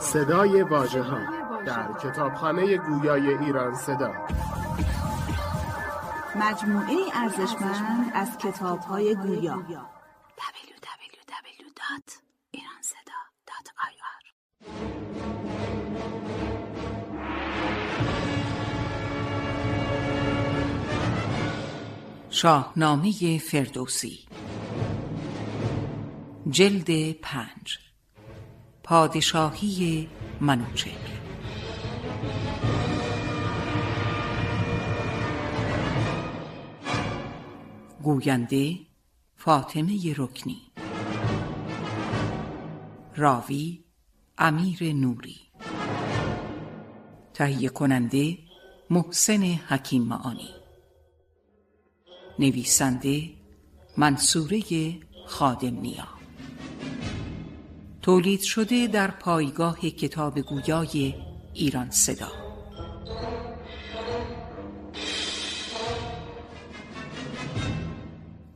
صدای واژه ها در کتابخانه گویای ایران صدا. مجموعه ارزشمند از کتاب های گویا. www.iranseda.ir شاهنامه فردوسی جلد پنج. پادشاهی منوچهر. گوینده فاطمه رکنی. راوی امیر نوری. تهیه کننده محسن حکیم معانی. نویسنده منصوره خادم نیا. تولید شده در پایگاه کتاب گویای ایران صدا.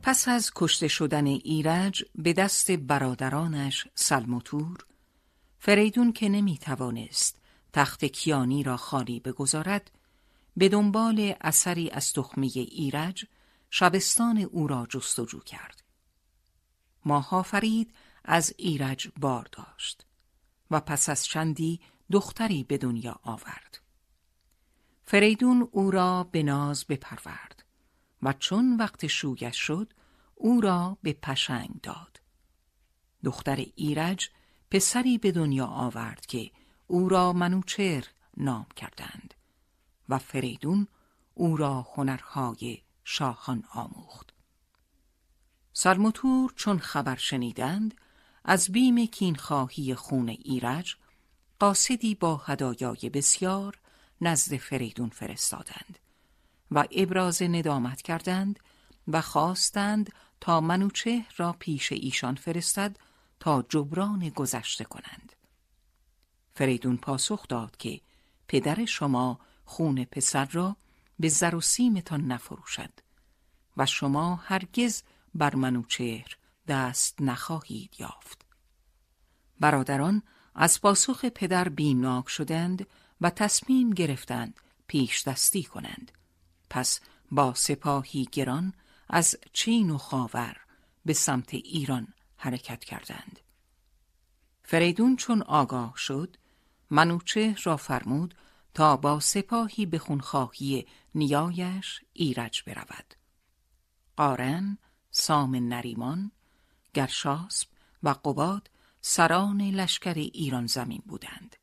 پس از کشته شدن ایرج به دست برادرانش سلموتور فریدون که نمی توانست تخت کیانی را خالی بگذارد به دنبال اثری از تخمه ایرج شبستان او را جستجو کرد. ماها فرید از ایرج بار داشت و پس از چندی دختری به دنیا آورد. فریدون او را به ناز بپرورد و چون وقت شویش شد او را به پشنگ داد. دختر ایرج پسری به دنیا آورد که او را منوچر نام کردند و فریدون او را هنرهای شاهان آموخت. سرمتور چون خبر شنیدند از بیم کینخواهی خون ایرج قاصدی با هدایای بسیار نزد فریدون فرستادند و ابراز ندامت کردند و خواستند تا منوچه را پیش ایشان فرستد تا جبران گذشته کنند. فریدون پاسخ داد که پدر شما خون پسر را به زر و سیمتان نفروشد و شما هرگز بر منوچهر دست نخواهید یافت. برادران از پاسخ پدر بیمناک شدند و تصمیم گرفتند پیش دستی کنند. پس با سپاهی گران از چین و خاور به سمت ایران حرکت کردند. فریدون چون آگاه شد منوچه را فرمود تا با سپاهی به خونخواهی نیایش ایرج برود. قارن، سام نریمان، گرشاسب و قباد سران لشکر ایران زمین بودند.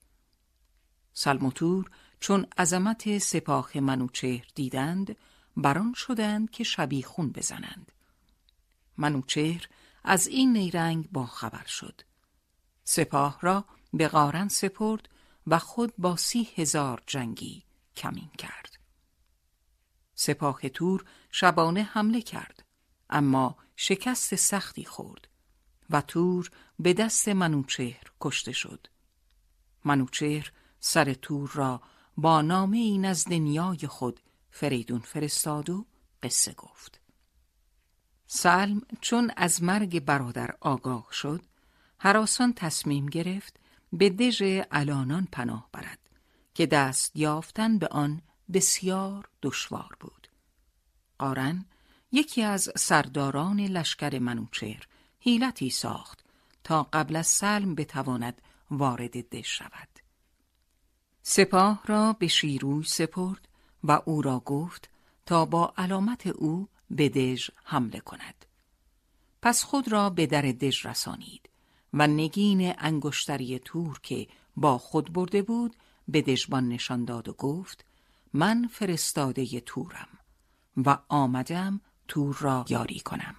سلموتور چون عظمت سپاه منوچهر دیدند بران شدند که شبیخون بزنند. منوچهر از این نیرنگ با خبر شد. سپاه را به قارن سپرد و خود با سی هزار جنگی کمین کرد. سپاه تور شبانه حمله کرد اما شکست سختی خورد و تور به دست منوچهر کشته شد. منوچهر سر تور را با نامه این از نیای خود فریدون فرستاد و قصه گفت. سلم چون از مرگ برادر آگاه شد حراسان تصمیم گرفت به دژ الانان پناه برد که دست یافتن به آن بسیار دشوار بود. قارن یکی از سرداران لشکر منوچهر حیلتی ساخت تا قبل از سلم بتواند وارد دژ شود. سپاه را به شیروی سپرد و او را گفت تا با علامت او به دژ حمله کند. پس خود را به در دژ رسانید و نگین انگشتری تور که با خود برده بود به دژبان نشان داد و گفت من فرستاده تورم و آمدم تور را یاری کنم.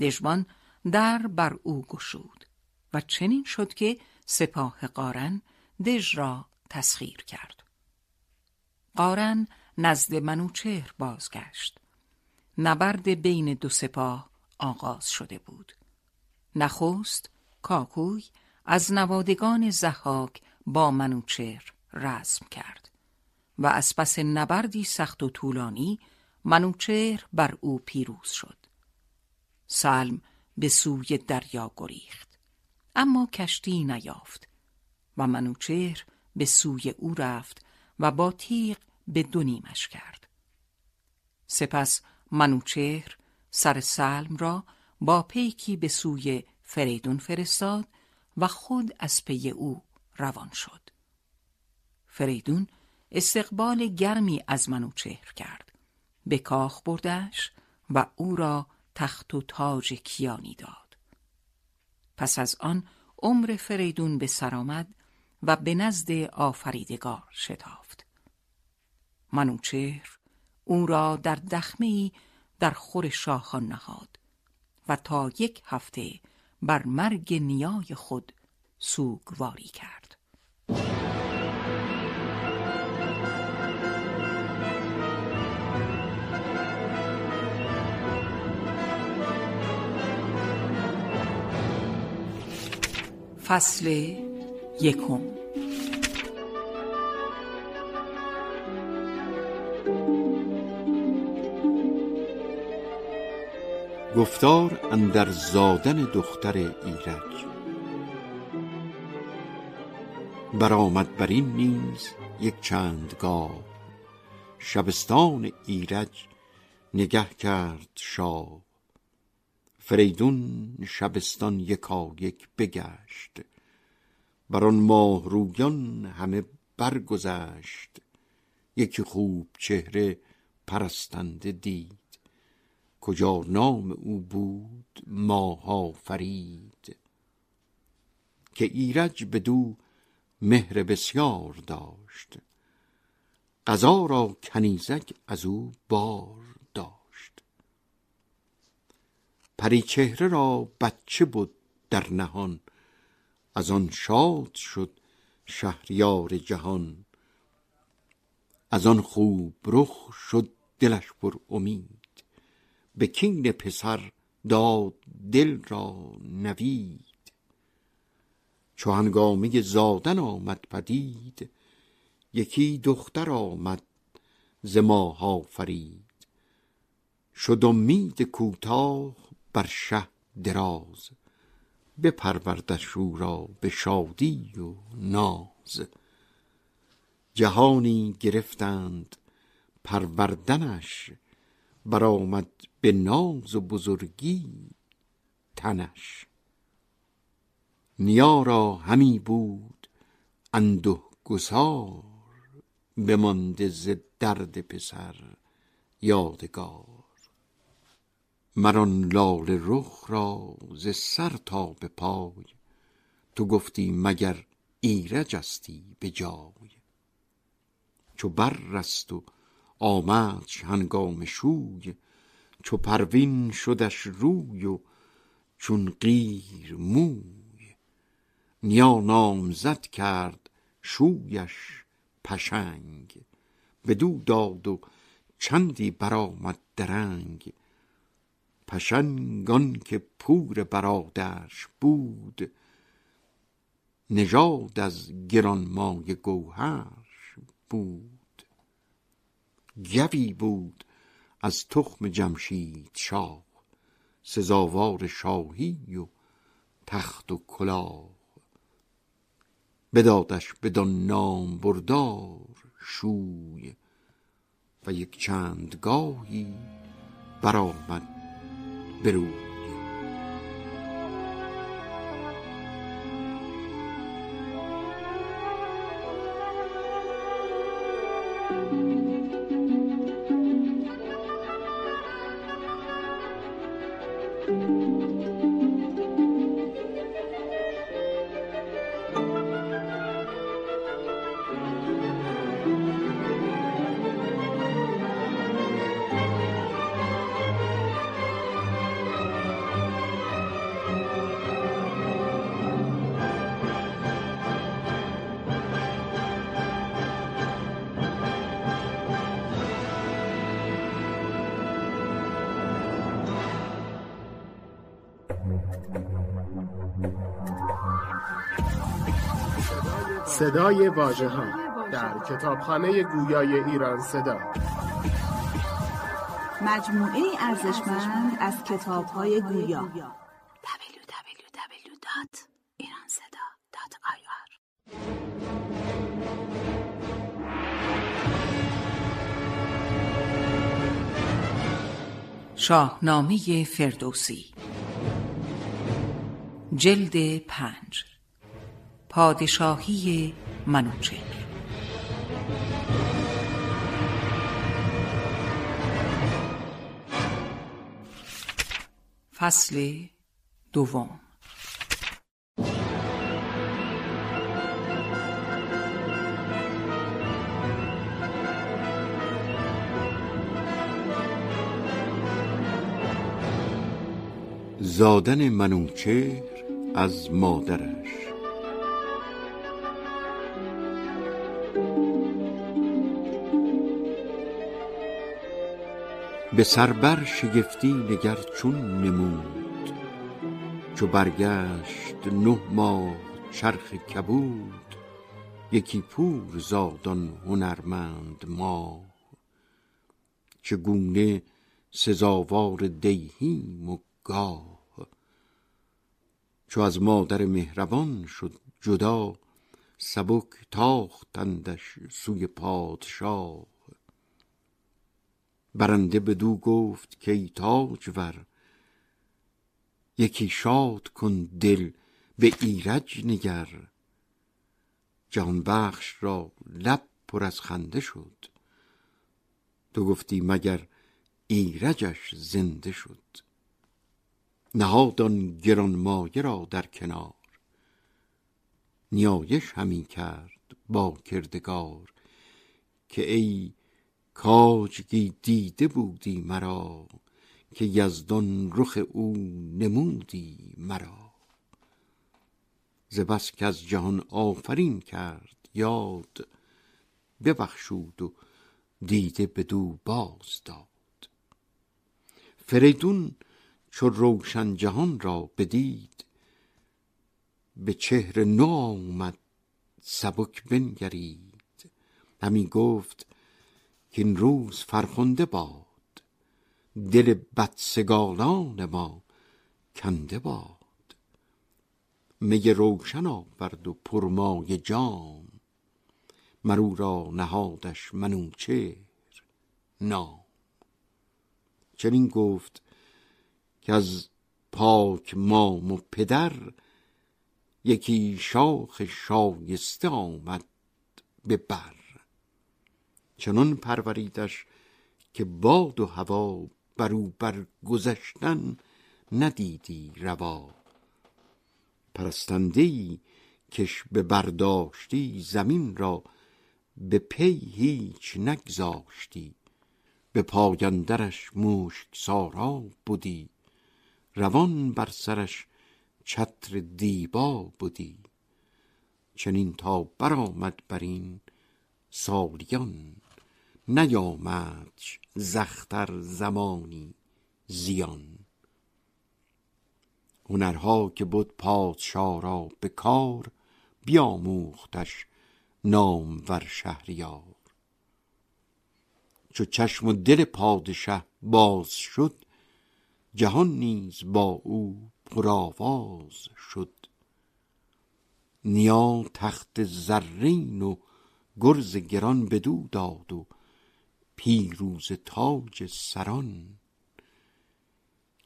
دژبان در بر او گشود و چنین شد که سپاه قارن دژ را تسخیر کرد. قارن نزد منوچهر بازگشت. نبرد بین دو سپاه آغاز شده بود. نخست کاکوی از نوادگان زحاک با منوچهر رزم کرد و از پس نبردی سخت و طولانی منوچهر بر او پیروز شد. سلم به سوی دریا گریخت. اما کشتی نیافت و منوچهر به سوی او رفت و با تیغ به دو نیمش کرد. سپس منوچهر سر سلم را با پیکی به سوی فریدون فرستاد و خود از پی او روان شد. فریدون استقبال گرمی از منوچهر کرد. به کاخ بردش و او را تخت و تاج کیانی داد. پس از آن عمر فریدون به سر آمد و به نزد آفریدگار شتافت. منوچهر او را در دخمه در خور شاهان نهاد و تا یک هفته بر مرگ نیای خود سوگواری کرد. فصل یکم. گفتار اندر زادن دختر ایرج. برآمد بر این نیز یک چند گاه شبستان ایرج نگه کرد شاه. فریدون شبستان یکا یک بگشت. بر آن ماه رویان همه برگذشت. یکی خوب چهره پرستنده دید. کجا نام او بود؟ ماه فرید. که ایرج بدو مهر بسیار داشت. قضا را کنیزک از او بار داشت پری چهره را بچه بود در نهان. از آن شاد شد شهریار جهان. از آن خوب رخ شد دلش پر امید. به کین پسر داد دل را نوید. چو هنگامه زادن آمد پدید یکی دختر آمد ز ماه فرید شد امید کوتاه بر شه دراز بپروردش او را به شادی و ناز. جهانی گرفتند پروردنش برآمد به ناز و بزرگی تنش. نیا را همی بود انده گسار بمانده ز درد پسر یادگار. مران لاله رخ را ز سر تا به پای. تو گفتی مگر ایرجستی به جای. چو بررست و آمدش هنگام شوی چو پروین شدش روی و چون قیر موی. نیا نامزد کرد شویش پشنگ بدو داد و چندی برآمد درنگ. پشنگان که پور برادرش بود نژاد از گرانمایه گوهرش بود. گوی بود از تخم جمشید شاه سزاوار شاهی و تخت و کلاه. بدادش بدان نام بردار شوی و یک چند گاهی برآمد بروی صدای واژه ها در کتابخانه گویای ایران صدا. مجموعه ارزشمند از کتاب های گویا آر. شاهنامه فردوسی. جلد پنج. پادشاهی منوچهر فصل دوم زادن منوچهر از مادرش. به سربر شگفتی نگر چون نمود. چو برگشت نه ماه چرخ کبود یکی پور زادان هنرمند ما چگونه سزاوار دیهیم و گاه. چو از مادر مهربان شد جدا سبک تاختندش سوی پادشاه. برنده بدو گفت که تاجور یکی شاد کن دل به ایرج نگر. جهان بخش را لب پر از خنده شد. تو گفتی مگر ایرجش زنده شد. نهاد آن گرانمایه را در کنار. نیایش همی کرد با کردگار که ای کاجگی دیده بودی مرا که یزدان رخ او نمودی مرا. ز بس که از جهان آفرین کرد یاد ببخشود و دیده بدو باز داد. فریدون چو روشن جهان را بدید به چهر نو آمد سبک بنگرید. همی گفت این روز فرخنده باد. دل بدسگالان ما کنده باد. می روشن آورد و پرمای جام. مرو را نهادش منوچهر نام. چنین گفت که از پاک مام و پدر یکی شاخ شایسته آمد به بر. چنان پروریدش که باد و هوا برو بر گذشتن ندیدی روا. پرستنده ای کش به برداشتی زمین را به پی هیچ نگذاشتی. به پایندرش مشک سارا بودی. روان بر سرش چتر دیبا بودی. چنین تا برآمد بر این سالیان. نیامد زختر زمانی زیان. هنرها که بود پادشاه را به کار بیاموختش نامور شهریار. چو چشم و دل پادشه باز شد جهان نیز با او پرآواز شد. نیا تخت زرین و گرز گران بدو داد و پیروز تاج سران.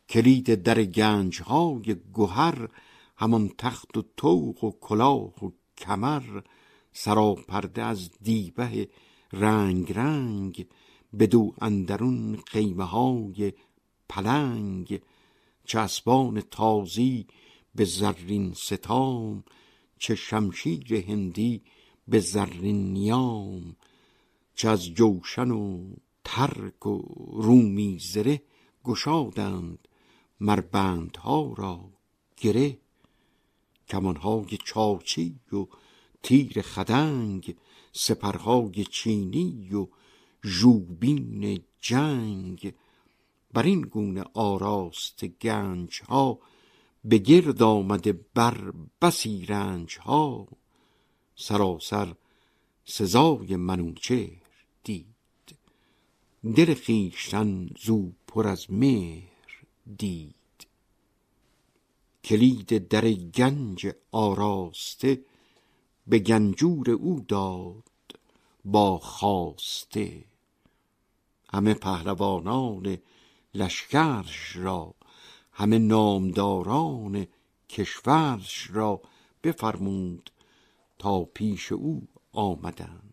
کلید در گنج های گهر همان تخت و طوق و کلاه و کمر سراپرده از دیبه رنگ رنگ بدو اندرون خیمه های پلنگ. چه اسبان تازی به زرین ستام چه شمشیر هندی به زرین نیام. چه از جوشن و ترک و رومی زره گشادند مربندها را گره. کمانهای چاچی و تیر خدنگ سپرهای چینی و ژوبین جنگ. بر این گونه آراست گنج ها به گرد آمده بر بسی رنج ها سراسر سزای منوچهر دید. دل خویشتن زو پر از مهر دید. کلید در گنج آراسته به گنجور او داد با خواسته. همه پهلوانان لشکرش را همه نامداران کشورش را بفرمود تا پیش او آمدند.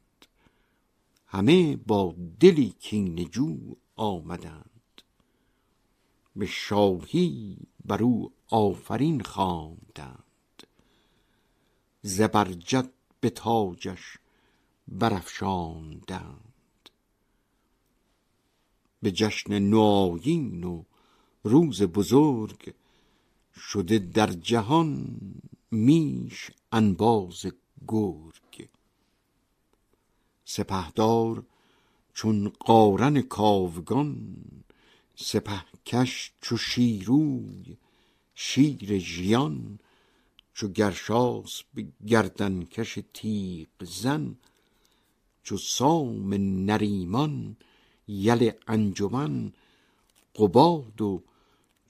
همه با دلی کینجو آمدند. به شاهی بر او آفرین خواندند. زبرجد به تاجش برافشاندند. به جشن نوآیین و روز بزرگ شده در جهان میش انباز گرگ سپهدار چون قارن کاوگان سپه کش چو شیروی شیر ژیان چو گرشاس به گردنکش تیغ زن چو سام نریمان یل انجمن قباد و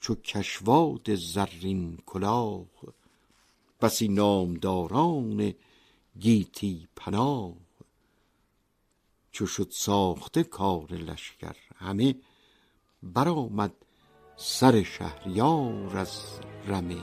چو کشواد زرین کلاه. بسی نامداران گیتی پناه. چو شد ساخته کار لشکر همه برآمد سر شهریار از رمه.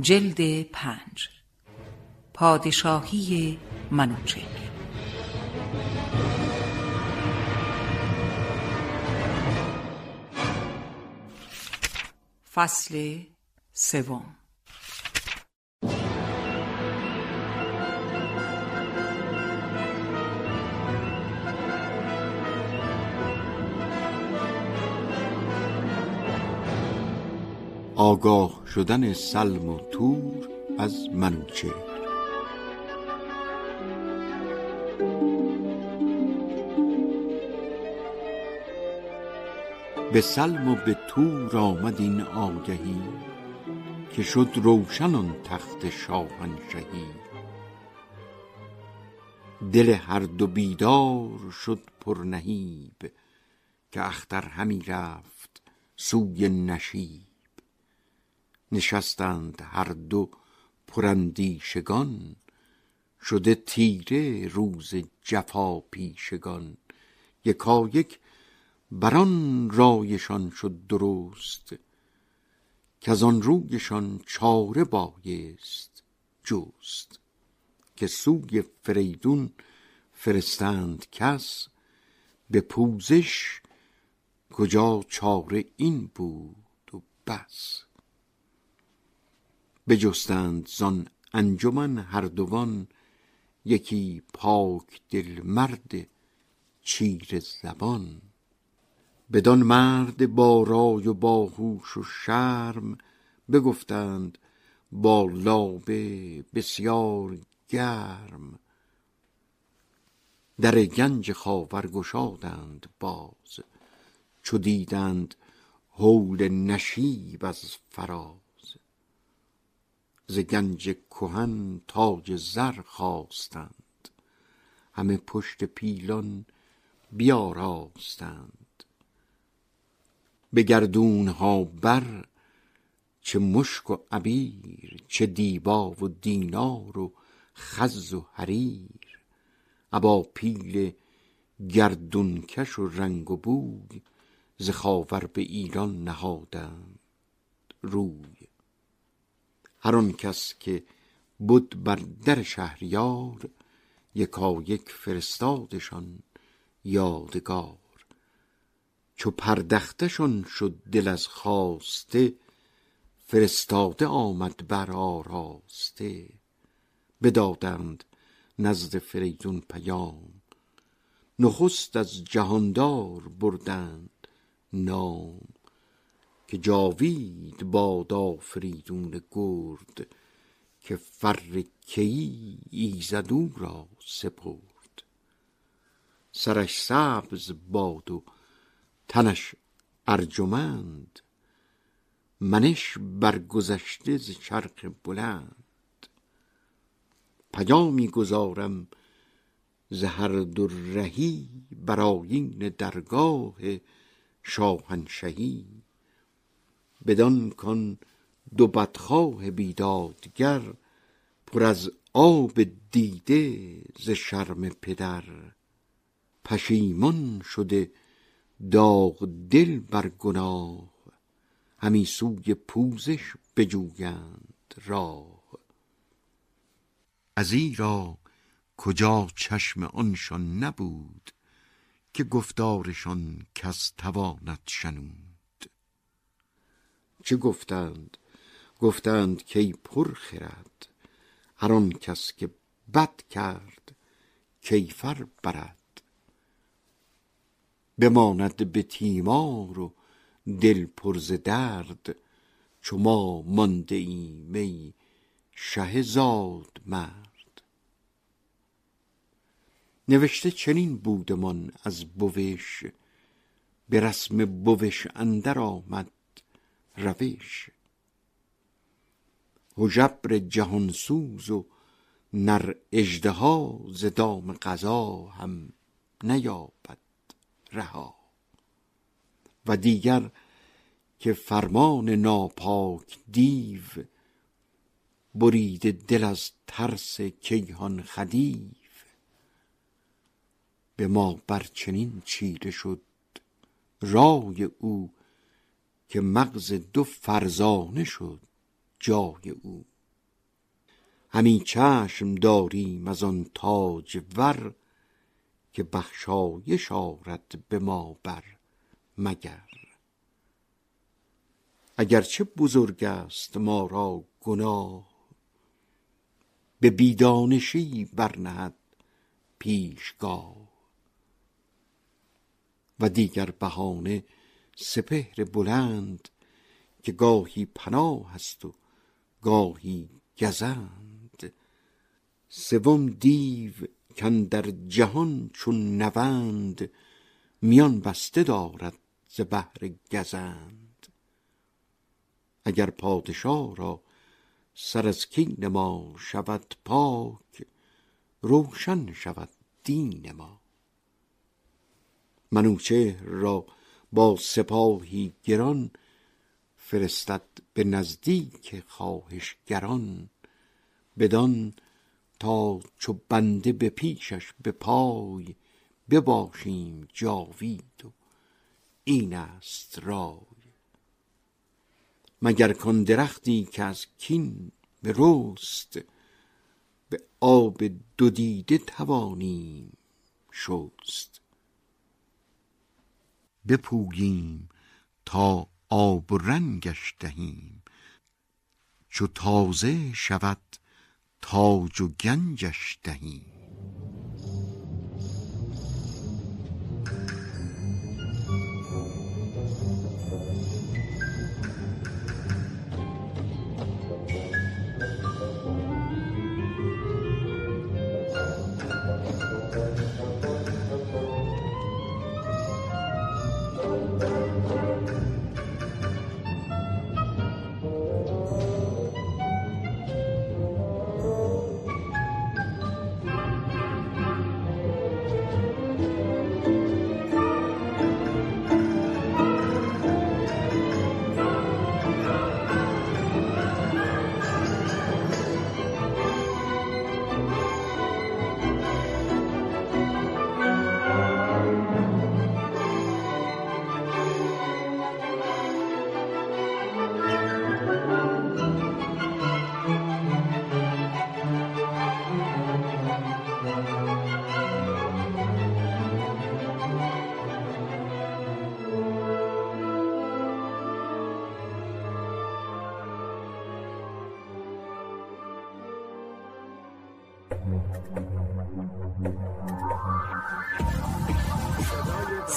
جلد پنج. پادشاهی منوچهر. فصل سوم. آگاه شدن سلم و تور از منوچهر به سلم و به تور آمد این آگهی که شد روشن آن تخت شاهنشهی. دل هر دو بیدار شد پرنهیب که اختر همی رفت سوی نشیب. نشستند هر دو پراندیشگان شده تیره روز جفا پیشگان. یکایک بران رایشان شد درست کز آن رویشان چاره بایست جست. که سوی فریدون فرستند کس به پوزش کجا چاره این بود و بس. بجستند زان انجمن هر دوان یکی پاک دل مرد چیره زبان. بدان مرد با رای و با و شرم بگفتند با لابه بسیار گرم. در گنج خاور گشادند باز چو دیدند هول نشیب از فراز. ز گنج کهن تاج زر خواستند. همه پشت پیلان بیاراستند. به گردون ها بر چه مشک و عبیر چه دیبا و دینار و خز و حریر. ابا پیل گردونکش و رنگ و بوی ز خاور به ایران نهادند. روی هر آن کس که بود بر در شهریار یکا یک فرستادشان یادگار. چو پردختشان شد دل از خواسته فرستاده آمد بر آراسته. بدادند نزد فریدون پیام نخست از جهاندار بردند نام. که جاوید باد آفریدون گرد که فر کیی ایزد او را سپرد. سرش سبز باد و تنش ارجمند منش برگذشته ز چرخ بلند. پیامی گذارم ز هر دو رهی برآیین درگاه شاهنشهی. بدان کان دو بدخواه بیدادگر پر از آب دیده ز شرم پدر. پشیمان شده داغ دل بر گناه همی سوی پوزش بجویند راه. ازیرا کجا چشم آنشان نبود که گفتارشان کس تواند شنود؟ چه گفتند؟ گفتند کی پر خرد هر آن کس که بد کرد کیفر برد. بماند به تیمار و دل پر ز درد چو ما مانده ایم ای شه زاد مرد. نوشته چنین بودمان از بوش به رسم بوش اندر آمد روش هژبر جهانسوز و نر اژدها ز دام قضا هم نیابد رها. و دیگر که فرمان ناپاک دیو برید دل از ترس کیهان خدیو به ما بر چنین چیره شد رای او که مغز دو فرزانه شد جای او. همی چشم داریم از آن تاج ور که بخشایش آرد به ما بر مگر. اگرچه بزرگ است ما را گناه به بیدانشی برنهد پیشگاه. و دیگر بهانه سپهر بلند که گاهی پناه است و گاهی گزند. سوم دیو در جهان چون نوند میان بسته دارد ز بهر گزند. اگر پادشاه را سر از کین ما شود پاک روشن شود دین ما. منوچهر را با سپاهی گران فرستد به نزدیک خواهشگران. بدان تا چو بنده به پیشش به پای بباشیم جاوید و این است رای. مگر کن درختی که از کین به رست به آب دو دیده توانیم شست؟ بپوییم تا آب و رنگش دهیم. چو تازه شود تاج و گنجش دهیم.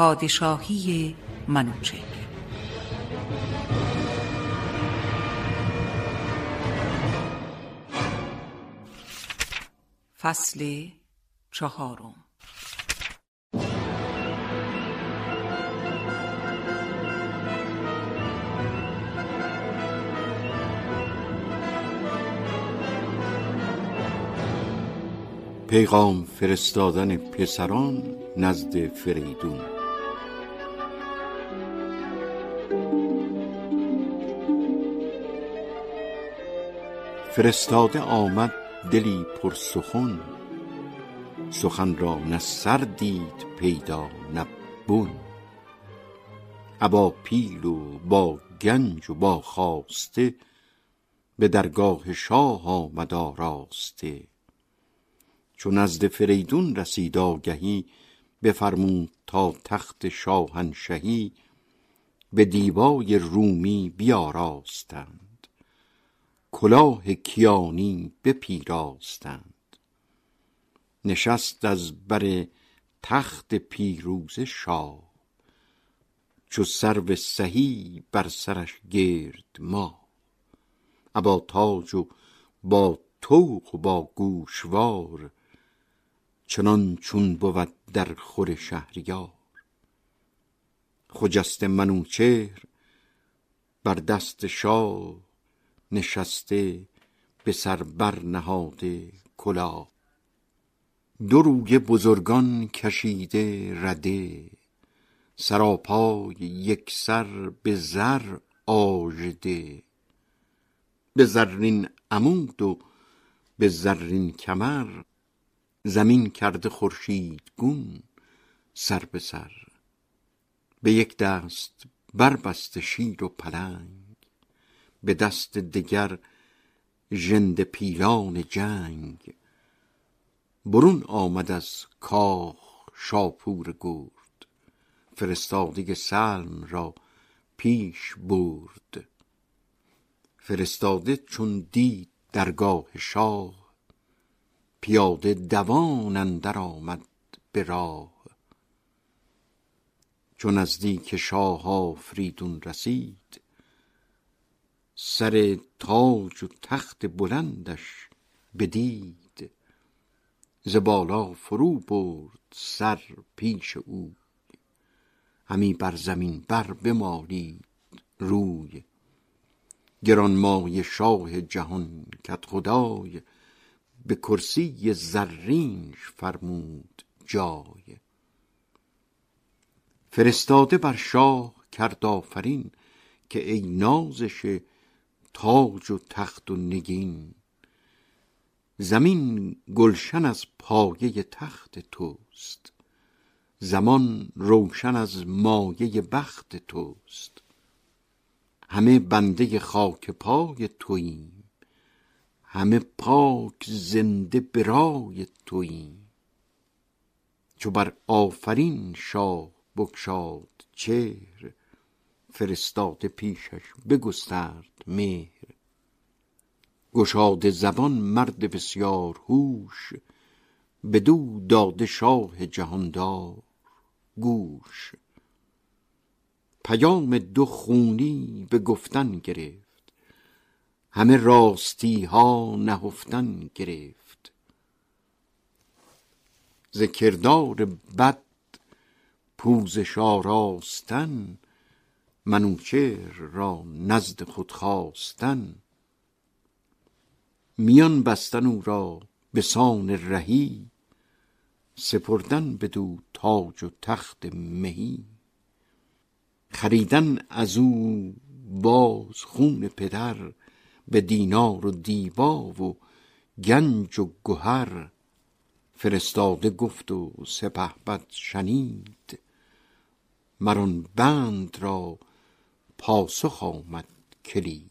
پادشاهی منوچهر. فصل چهارم. پیغام فرستادن پسران نزد فریدون. فرستاده آمد دلی پر سخن سخن را نه سر دید پیدا نه بن. ابا پیل و با گنج و با خواسته به درگاه شاه آمد آراسته. چون نزد فریدون رسید آگهی بفرمود تا تخت شاهنشهی به دیبای رومی بیاراستند. کلاه کیانی بپیراستند. نشست از بر تخت پیروز شاه. چو سرو سهی بر سرش گرد ما. ابا تاج و با طوق و با گوشوار چنان چون بود در خور شهریار. خجسته منوچهر بر دست شاه نشسته به سر بر نهاده کلاه. دو روی بزرگان کشیده رده سراپای یک سر به زر آژده. به زرین عمود و به زرین کمر زمین کرده خورشید گون سر به سر. به یک دست بربسته شیر و پلنگ به دست دگر ژنده پیلان جنگ. برون آمد از کاخ شاپور گرد. فرستاده سلم را پیش برد. فرستاده چون دید درگاه شاه پیاده دوان اندر آمد به راه. چون نزدیک شاه آفریدون رسید سر تاج و تخت بلندش بدید ز بالا فرو برد سر پیش او. همی بر زمین بر بمالید روی. گرانمایه شاه جهان کدخدای به کرسی زرینش فرمود جای. فرستاده بر شاه کرد آفرین که ای نازش تاج و تخت و نگین. زمین گلشن از پایه تخت توست. زمان روشن از مایه بخت توست. همه بنده خاک پای توییم. همه پاک زنده برای توییم. چو بر آفرین شاه بگشاد چهر فرستاده پیشش. بگسترد مهر. گشاده زبان مرد بسیار هوش. بدو داده شاه جهاندار گوش. پیام دو خونی به گفتن گرفت. همه راستی ها نهفتن گرفت. ز کردار بد پوزش آراستن منوچهر را نزد خود خواستن میان بستن او را به سان رهی سپردن بدو تاج و تخت مهی. خریدن از او باز خون پدر به دینار و دیبا و گنج و گهر. فرستاده گفت و سپهبد شنید مران بند را پاسخ آمد کلید.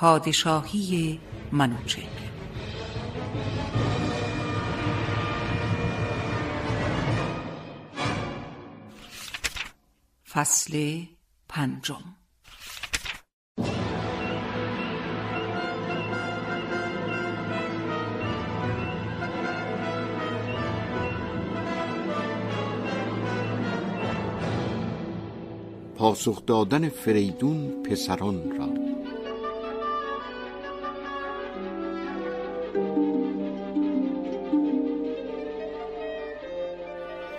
پادشاهی منوچهر. فصل پنجم. پاسخ دادن فریدون پسران را.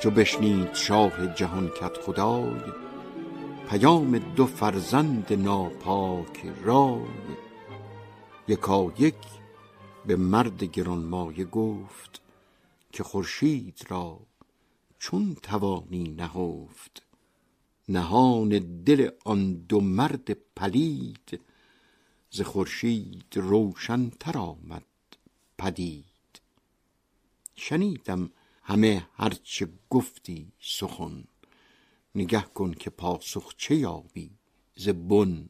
چو بشنید شاه جهان کت خدای پیام دو فرزند ناپاک رای. یکا یک به مرد گرانمایه گفت که خورشید را چون توانی نهفت. نهان دل آن دو مرد پلید ز خورشید روشنتر آمد پدید. شنیدم همه هرچه گفتی سخن نگه کن که پاسخ چه یابی ز بن.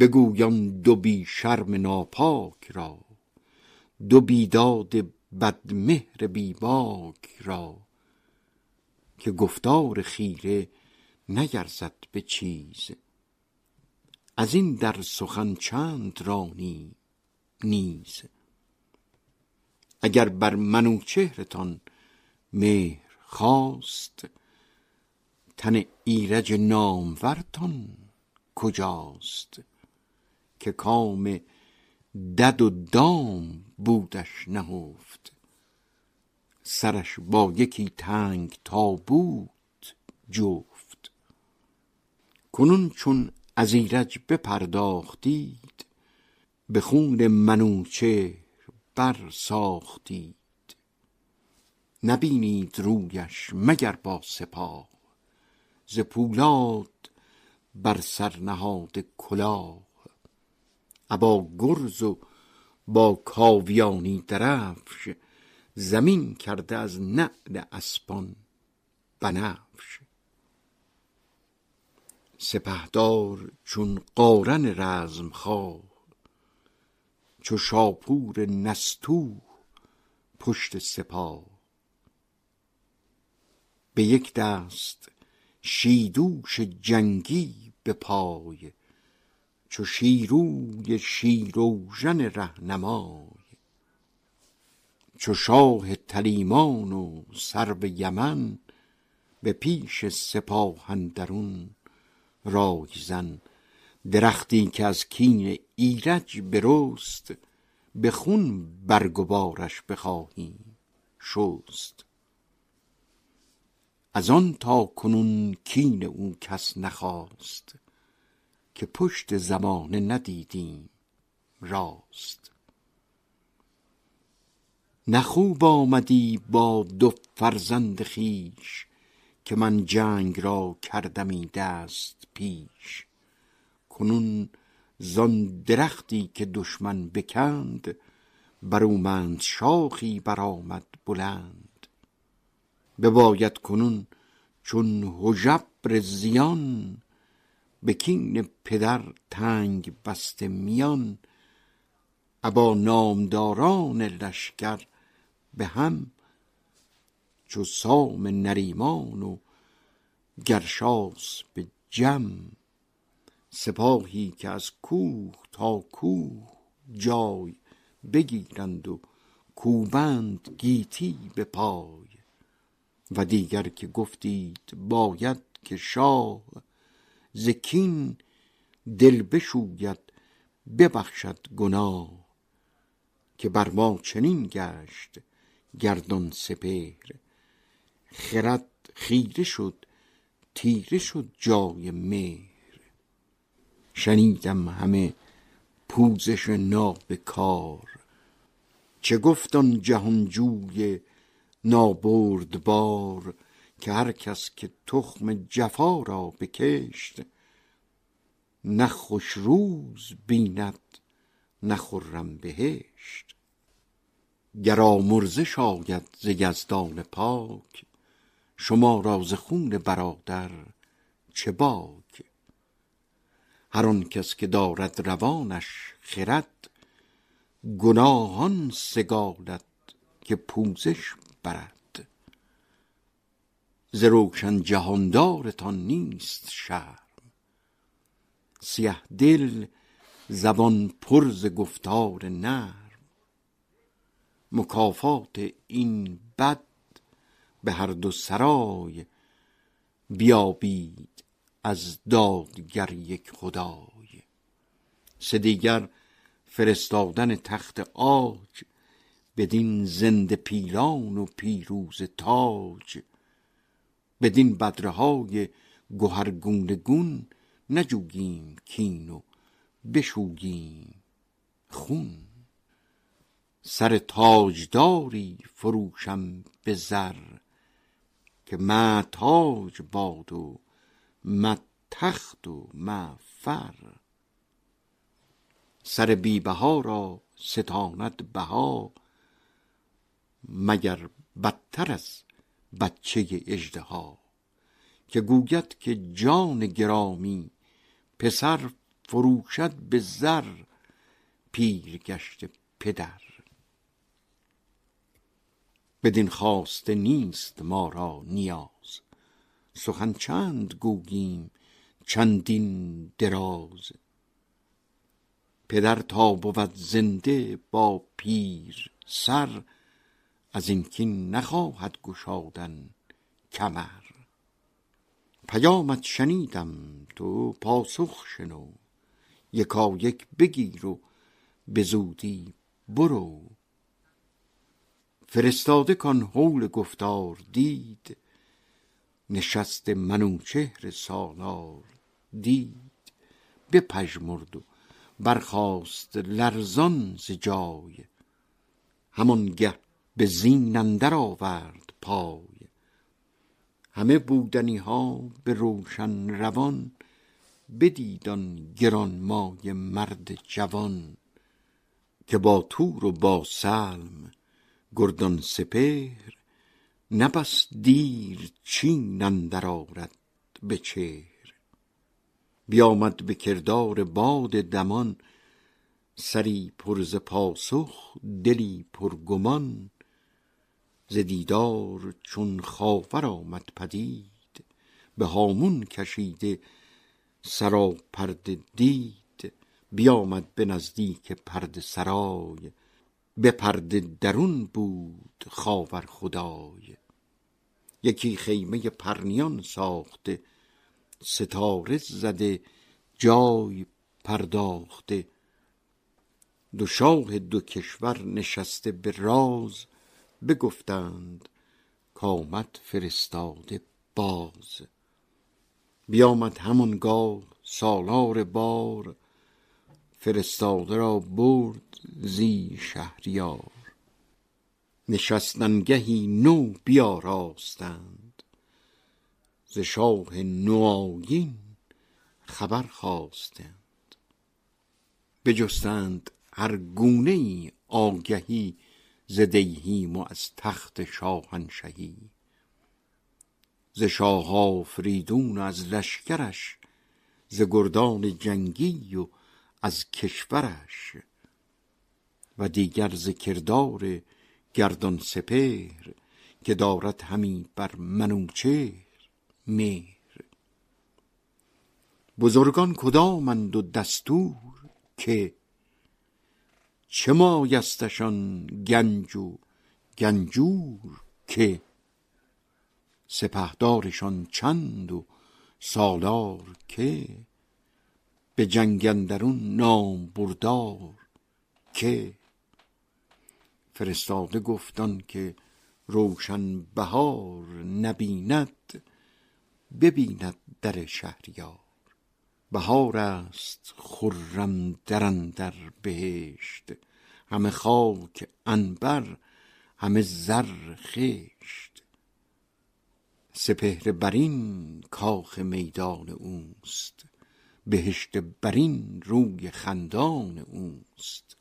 بگویان دو بی شرم ناپاک را دو بیداد بی باک را که گفتار خیره نگرزد به چیز. از این در سخن چند رانی نیز. اگر بر منوچهرتان مهر خواست تن ایرج نامورتان کجاست؟ که کام دد و دام بودش نهفت. سرش با یکی تنگ تابوت جفت. کنون چون از ایرج بپرداختید به خون منوچهر بر ساختید نبینید رویش مگر با سپاه. ز پولاد بر سر نهاده کلاه. ابا گرز و با کاویانی درفش زمین کرده از نعل اسپان بنفش. سپهدار چون قارن رزم خواه چو شاپور نستوه پشت سپاه. به یک دست شیدوش جنگی به پای چو شیروی شیراوژن رهنمای. چو شاه تلیمان و سرو یمن به پیش سپاه اندرون رایزن درختی که از کین ایرج برست به خون برگ و بارش بخواهیم شست. از آن تا کنون کین او کس نخواست که پشت زمانه ندیدیم راست. نه خوب آمدی با دو فرزند خویش که من جنگ را کردمی دست پیش. کنون زان درختی که دشمن بکند برومند شاخی برآمد بلند. بباید کنون چون هژبر زیان به کین پدر تنگ بسته میان. ابا نامداران لشکر به هم چو سام نریمان و گرشاس به جم. سپاهی که از کوه تا کوه جای بگیرند و کوبند گیتی به پای. و دیگر که گفتید باید که شاه زکین دل بشوید ببخشد گناه که بر ما چنین گشت گردان سپهر. خرد خیره شد تیره شد جای مهر. شنیدم همه پوزش نابکار چه گفت آن جهانجوی نابردبار که هر کس که تخم جفا را بکشت نه خوش روز بیند نه خرم بهشت. گر آمرزش آید ز یزدان پاک شما را ز خون برادر چه باک؟ هر آن کس که دارد روانش خرد گناهان سگالد که پوزش برد. ز روشن جهاندارتان نیست شرم. سیه دل زبان پر ز گفتار نرم. مکافات این بد به هر دو سرای بیابید از دادگر یک خدای. سه دیگر فرستادن تخت آج بدین زنده پیلان و پیروز تاج. بدین بدره های گهرگونه گون نجوگیم کین و بشوگیم خون. سر تاجداری فروشم به زر که ما تاج باد و ما تخت و ما فر. سر بی بها را ستاند بها. مگر بدتر از بچه اژدها که گوید که جان گرامی پسر فروشد به زر پیر گشته پدر. بدین خواسته نیست ما را نیاز سخن چند گوییم چندین دراز. پدر تا بود زنده با پیر سر از این کین نخواهد گشادن کمر. پیامت شنیدم تو پاسخ شنو یکا یک بگیر و به زودی برو. فرستاده کان حول گفتار دید نشست منوچهر سالار دید بپژمرد و برخاست لرزان ز جای. همانگه به زین اندر آورد پای. همه بودنی ها به روشن روان بدید آن گرانمایه مرد جوان. که با تور و با سلم گردان سپهر نه بس دیر چین اندر آرد به چهر. بیامد به کردار باد دمان سری پر ز پاسخ دلی پر گمان. ز دیدار چون خاور آمد پدید به هامون کشیده سراپرده دید. بیامد به نزدیک پرده سرای به پرده درون بود خاور خدای. یکی خیمه پرنیان ساخته ستاره زده جای پرداخته. دو شاه دو کشور نشسته به راز بگفتند کآمد فرستاده باز. بیامد همانگاه سالار بار فرستاده را برد زی شهریار. نشستنگهی نو بیاراستند. ز شاه نوآیین خبر خواستند. بجستند هر گونه ای آگهی ز دیهیم و از تخت شاهنشهی. ز شاه آفریدون و از لشکرش ز گردان جنگی و از کشورش و دیگر ز کردار گردان سپهر که دارد همی بر منوچهر مهر. بزرگان کدامند و دستور که چه مایستشان گنج و گنجور که سپهدارشان چند و سالار که به جنگ اندرون نام بردار که فرستاده گفتان که روشن بهار نبیند ببیند در شهریار. بهار است خرم در بهشت همه خاک انبر همه زر خشت. سپهر برین کاخ میدان اوست بهشت برین روی خندان اوست.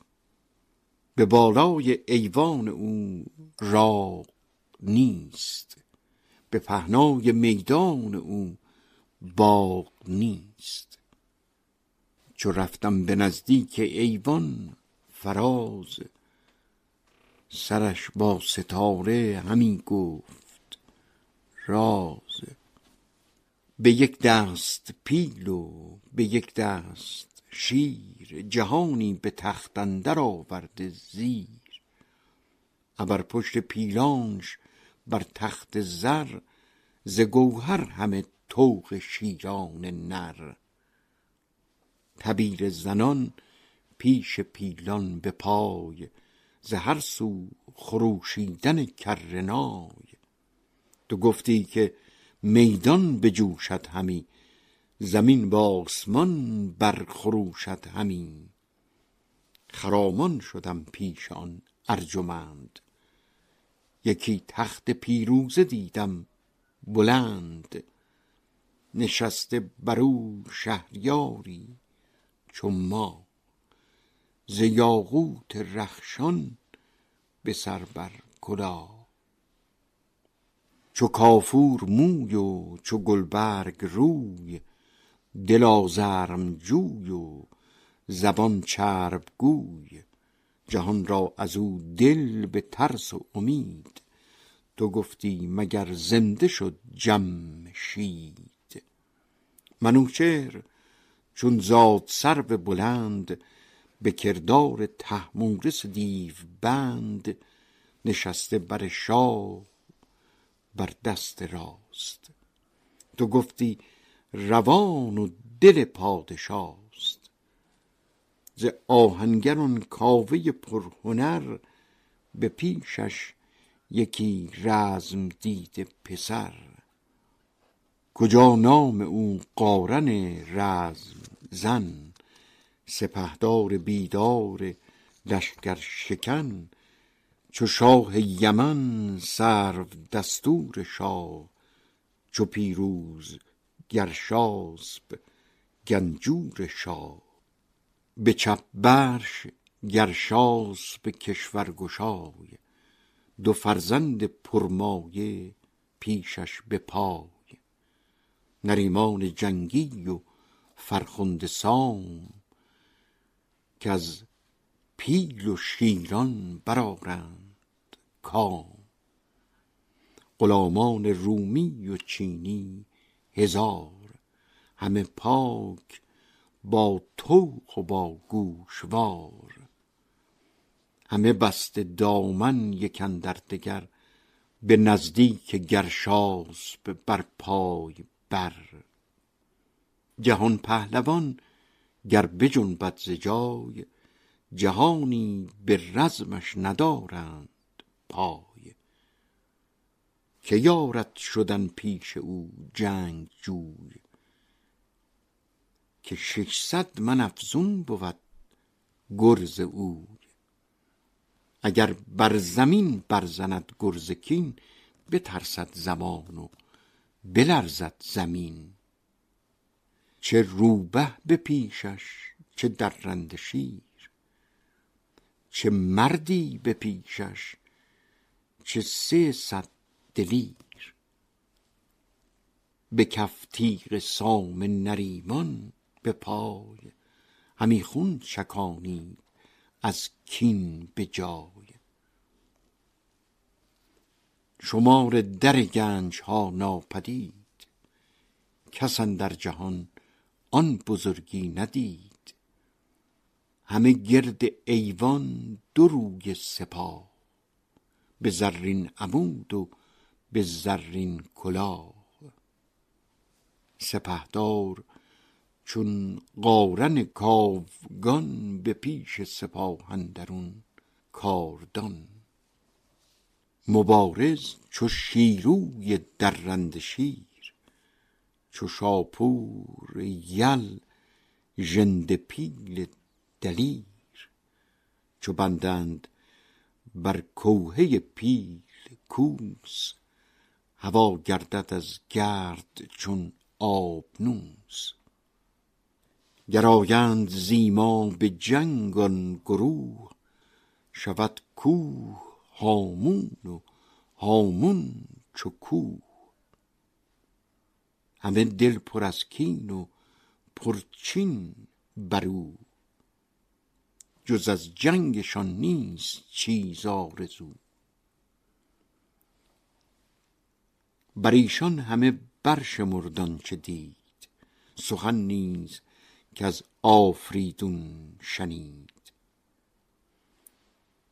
به بالای ایوان او را نیست به پهنای میدان او باغ نیست. چو رفتم به نزدیک ایوان فراز سرش با ستاره همی گفت راز به یک دست پیل و به یک دست شیر جهانی به تخت اندر آورده زیر. ابر پشت پیلانش بر تخت زر ز گوهر همه طوق شیران نر. تبیر زنان پیش پیلان به پای ز هر سو خروشیدن کرنای تو گفتی که میدان بجوشد همی زمین با آسمان برخروشد همی. خرامان شدم پیش آن ارجمند. یکی تخت پیروزه دیدم بلند. نشسته بر او شهریاری چو ما. ز یاقوت رخشان به سر بر کلاه چو کافور موی و چو گلبرگ روی دل آزرم جوی و زبان چرب گوی. جهان را از او دل به ترس و امید. تو گفتی مگر زنده شد جمشید منوچهر چون زاد سرو بلند به کردار تحمورس دیو بند. نشسته بر شاه بر دست راست. تو گفتی روان و دل پادشاست. ز آهنگران کاوه پرهنر به پیشش یکی رزم دید پسر. کجا نام او قارن رزم زن سپهدار بیدار لشکر شکن. چو شاه یمن سرو دستور شاه چو پیروز گرشاسب گنجور شاه به چپ برش گرشاسب کشور گشای دو فرزند پرمایه پیشش به پای. نریمان جنگی و فرخنده سام که از پیل و شیران برآرند کام. غلامان رومی و چینی هزار. همه پاک با طوق و با گوشوار. همه بسته دامن یک اندر دگر به نزدیک گرشاسب بر پای بر. جهان پهلوان گر بجنبد ز جای جهانی به رزمش ندارند پای. که یارد شدن پیش او جنگ جوی. که ششصد من افزون بود گرز او اگر بر زمین برزند گرز کین بترسد زمان و بلرزد زمین. چه روبه به پیشش چه درنده شیر. چه مردی به پیشش چه سه صد دلیر. به کف تیغ سام نریمان به پای. همی خون چکانید از کین به جای. شمار در گنج ها ناپدید. کس در جهان آن بزرگی ندید. همه گرد ایوان دو روی سپاه. به زرین عمود و به زرین کلاه. سپهدار چون قارن کاوگان به پیش سپاه اندرون کاردان. مبارز چو شیروی درنده شیر چو شاپور یل ژنده پیل دلیر. چو بندند بر کوهه پیل کوس هوا گردد از گرد چون آبنوس گرایند زیما به جنگ آن گروه شود کوه هامون و هامون چو کوه. همه دل پر از کین و پرچین برو جز از جنگشان نیست چیز آرزو. بر ایشان همه برشمرد چه دید. سخن نیز که از آفریدون شنید.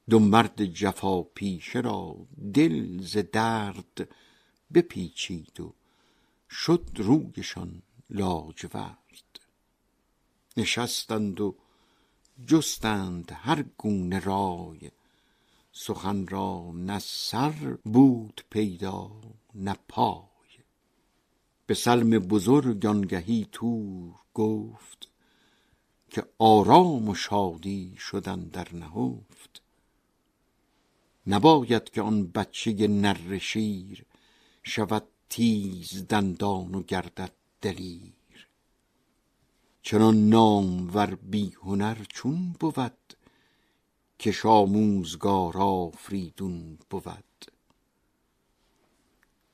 دو مرد جفا پیشه را دل ز درد بپیچید و شد رویشان لاجورد. نشستند و جستند هر گونه رای. سخن را نه سر بود پیدا. نه پای. به سلم بزرگ آنگهی تور گفت که آرام و شادی شدن در نهفت. نباید که آن بچه نر شیر شود تیز دندان و گردد دلیر. چنان نامور بی هنر چون بود که شاموزگار آفریدون بود.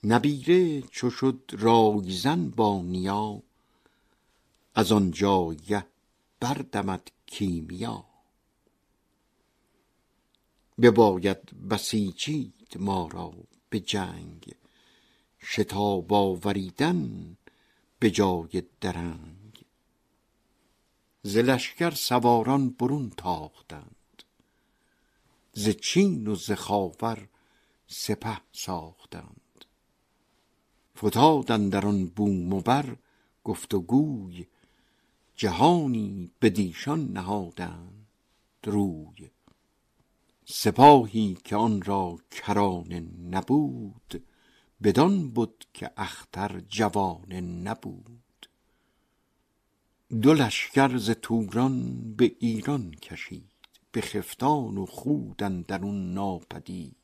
نبیره چو شد رایزن با نیا از آن جایه بردمد کیمیا. بباید بسیچید ما را به جنگ شتاب آوریدن به جای درنگ. ز لشکر سواران برون تاختند ز چین و ز خاور سپه ساختند. فتاد اندر آن بوم و بر گفت و گوی جهانی بدیشان نهادند روی. سپاهی که آن را کرانه نبود بدان بود که اختر جوانه نبود. دو لشکر ز توران به ایران کشید به خفتان و خود اندرون ناپدید.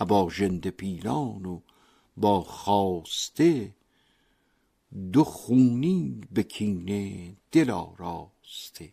ابا ژنده پیلان و با خواسته دو خونی به دل آراسته.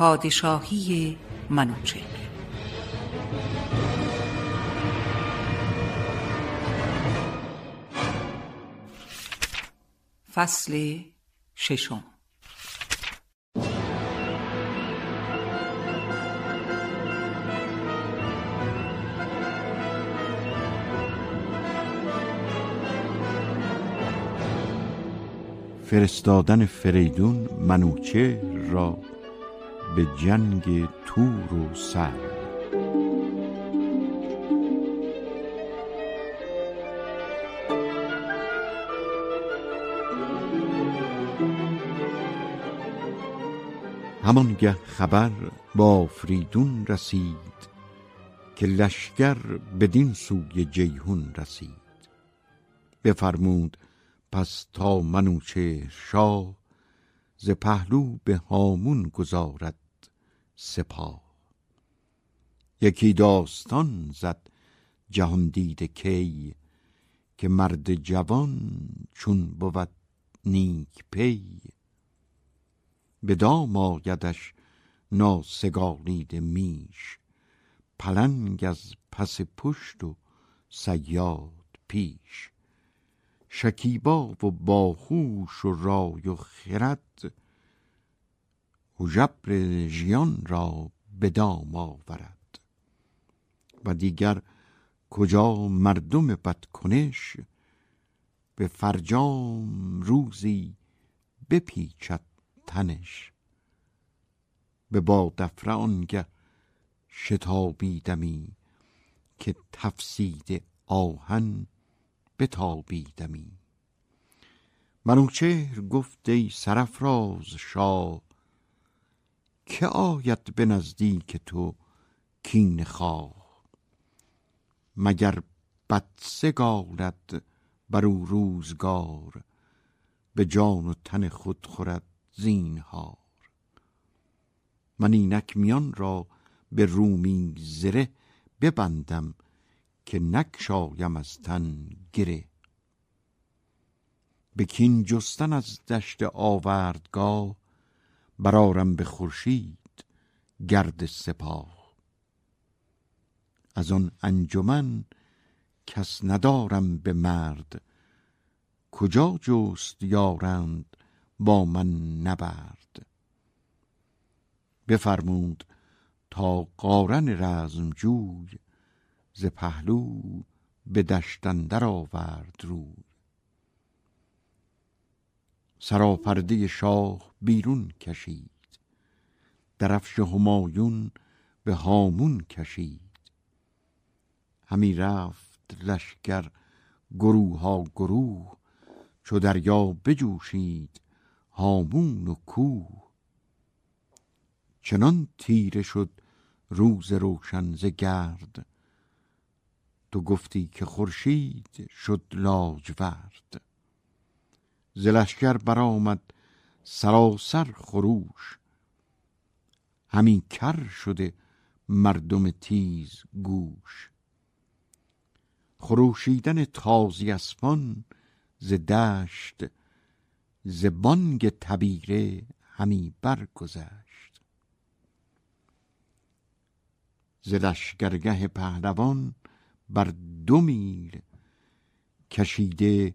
پادشاهی منوچهر. فصل ششم. فرستادن فریدون منوچه را به جنگ تور و سر. همانگه خبر با فریدون رسید که لشکر بدین سوی جیهون رسید. بفرمود پس تا منوچهر شاه ز پهلو به هامون گذارد سپاه. یکی داستان زد جهان دیده کی که مرد جوان چون بود نیک پی. به دام آیدش ناسگالید میش پلنگ از پس پشت و صیاد پیش. شکیبا و باهوش و رای و خرد هژبر ژیان را به دام آورد. و دیگر کجا مردم بدکنش به فرجام روزی بپیچد تنش. به بادافره آنگه شتابیدمی که تفسید آهن بتابیدمی. منوچهر گفت ای سرفراز شاه که آید به نزدیک تو کین خواه مگر بد سگالد بر او روزگار به جان و تن خود خورد زینهار؟ من اینک میان را به رومی زره ببندم که نکشایم از تن گره. به کین جستن از دشت آوردگاه برارم به خورشید گرد سپاه. از آن انجمن کس ندارم به مرد. کجا جست یارند با من نبرد؟ بفرمود تا قارن رزم جوی ز پهلو به دشت اندر آورد روی. سراپرده شاه بیرون کشید. درفش همایون به هامون کشید. همی رفت لشکر گروه ها گروه چو دریا بجوشید هامون و کوه. چنان تیره شد روز روشن ز گرد تو گفتی که خورشید شد لاجورد. ز لشکر برآمد سراسر خروش. همی کر شده مردم تیز گوش. خروشیدن تازی اسپان ز دشت ز بانگ تبیره همی برگذشت. ز لشکرگه پهلوان بر دو میل کشیده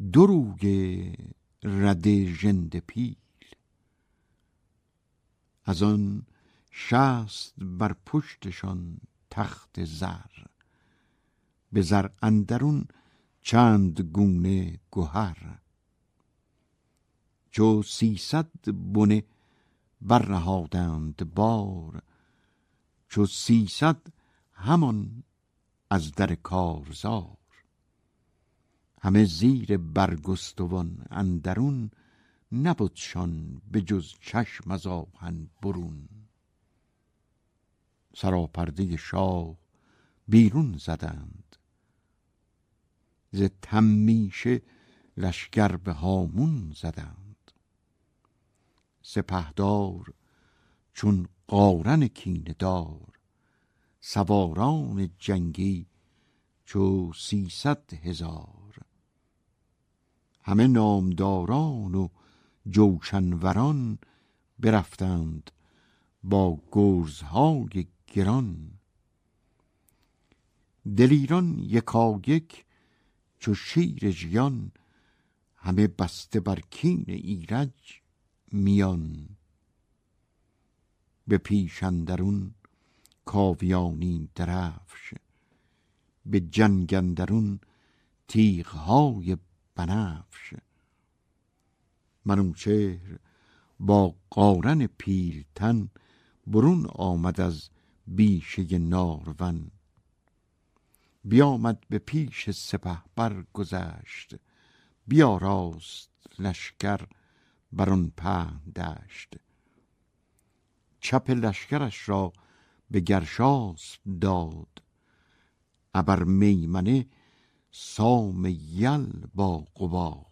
دو روی رده پیل. از آن شست بر پشتشان تخت زر. به زر اندرون چند گونه گهر. چو سیصد بنه برنهادند بار چو سیصد همان از در کارزار. همه زیر برگستوان اندرون نبودشان به جز چشم از آهن برون. سراپرده شاه بیرون زدند. ز تمیشه لشکر به هامون زدند. سپهدار چون قارن کینه دار سواران جنگی چو سیصد هزار. همه نامداران و جوشنوران برفتند با گرزهای گران. دلیران یکایک چو شیر ژیان همه بسته بر کین ایرج میان. به پیش اندرون کاویانی درفش به جنگ اندرون تیغهای بنفش. منوچهر با قارن پیلتن برون آمد از بیشه نارون. بیامد به پیش سپه بر گذشت بیاراست لشکر بر آن پهن دشت. چپ لشکرش را به گرشاس داد ابر میمنه سام یل با قباد.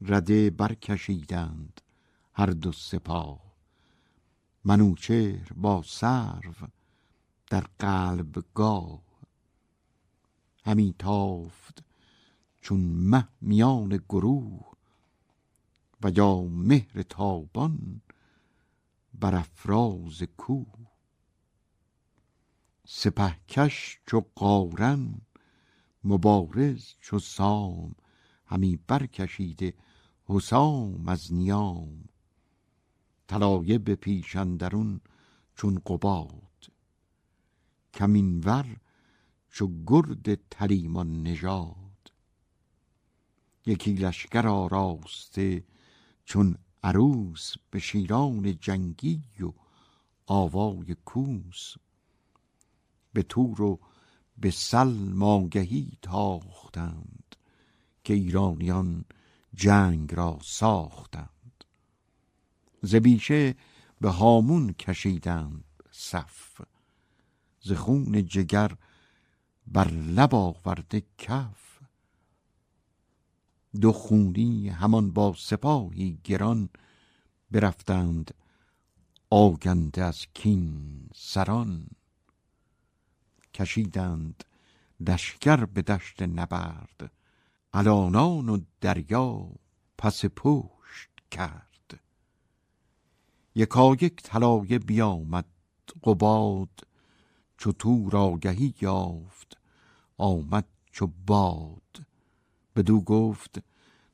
رده برکشیدند هر دو سپاه. منوچهر با سرو در قلب گاه. همی تافت چون مه میان گروه و یا مهر تابان بر افراز کوه. سپهکش چو قارن مبارز چو سام همی برکشیده حسام از نیام. طلایه به پیش اندرون چون قباد. کمینور چو گرد تلیمان نژاد. یکی لشکر آراسته چون عروس به شیران جنگی و آوای کوس. به تور و به سلم آگهی تاختند که ایرانیان جنگ را ساختند. ز بیشه به هامون کشیدند صف ز خون جگر بر لب آورده کف. دو خونی همان با سپاهی گران برفتند آگنده از کین سران. کشیدند لشکر به دشت نبرد. الانان و دریا پس پشت کرد. یکایک طلایه بیامد قباد چو تور آگهی یافت آمد چو باد. بدو گفت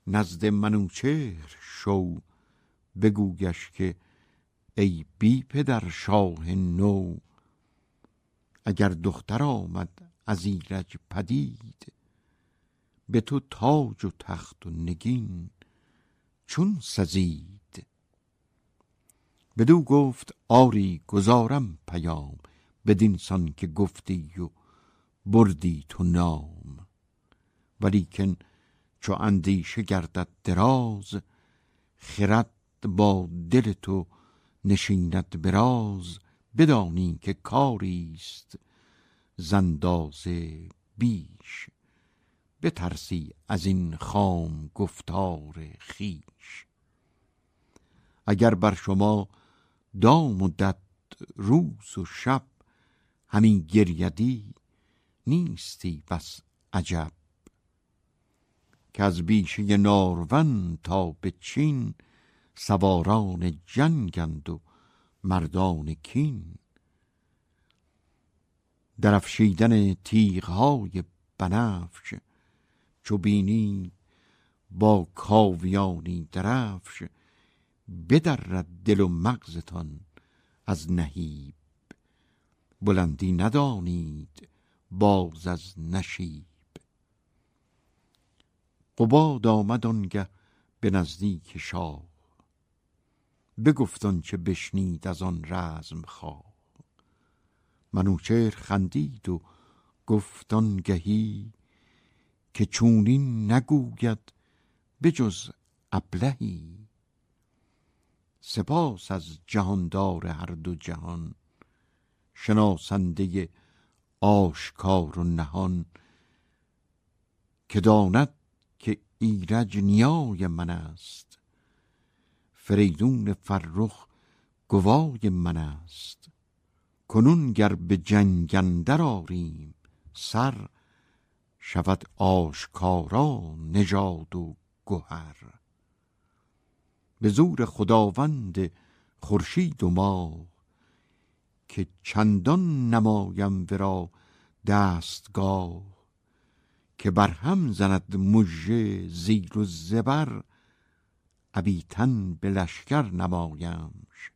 نزد منوچهر شو بگویش که ای بی پدر شاه نو. اگر دختر آمد از ایرج پدید به تو تاج و تخت و نگین چون سزید. بدو گفت آری گزارم پیام بدین سان که گفتی و بردی تو نام. ولیکن چو اندیشه گردد دراز خرد با دل تو نشیند براز بدانی که کاریست زندازه بیش. بترسی از این خام گفتار خیش اگر بر شما دام و دد روز و شب همین گریدی نیستی بس عجب. که از بیشه نارون تا به چین سواران جنگند و مردان کین. درفشیدن تیغهای بنفش چو بینی با کاویانی درفش بدرد دل و مغزتان از نهیب. بلندی ندانید باز از نشیب. قباد آمد آنگه به نزدیک شاه. بگفت چه بشنید از آن رزم خواه. منوچهر خندید و گفت آنگهی که چونین نگوید بجز ابلهی. سپاس از جهاندار هر دو جهان شناسنده آشکار و نهان که داند که ایرج نیای من است. فریدون فرخ گوای من است. کنون گر به جنگ آریم سر شود آشکارا نژاد و گهر. به زور خداوند خورشید و ماه که چندان نمایم ورا دستگاه که برهم زند مژه زیر و زبر ابیتن به لشکر نمایمش.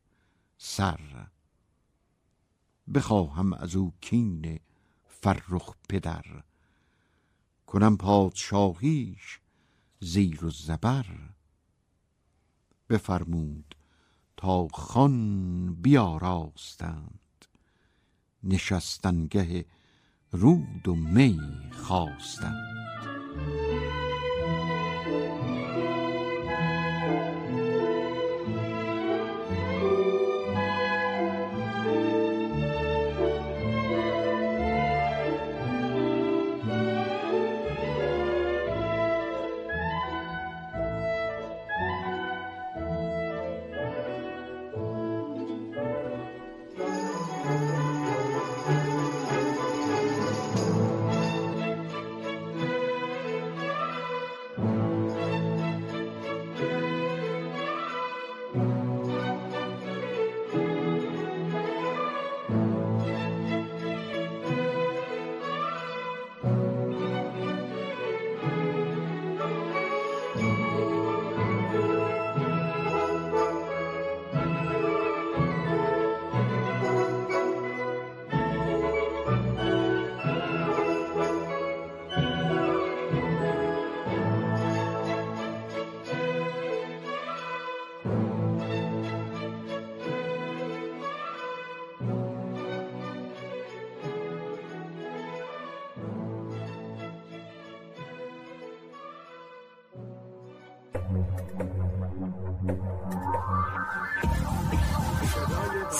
سر. بخواهم از او کین فرخ پدر. کنم پادشاهیش زیر و زبر. بفرمود تا خان بیاراستند. نشستنگه رود و می خواستند.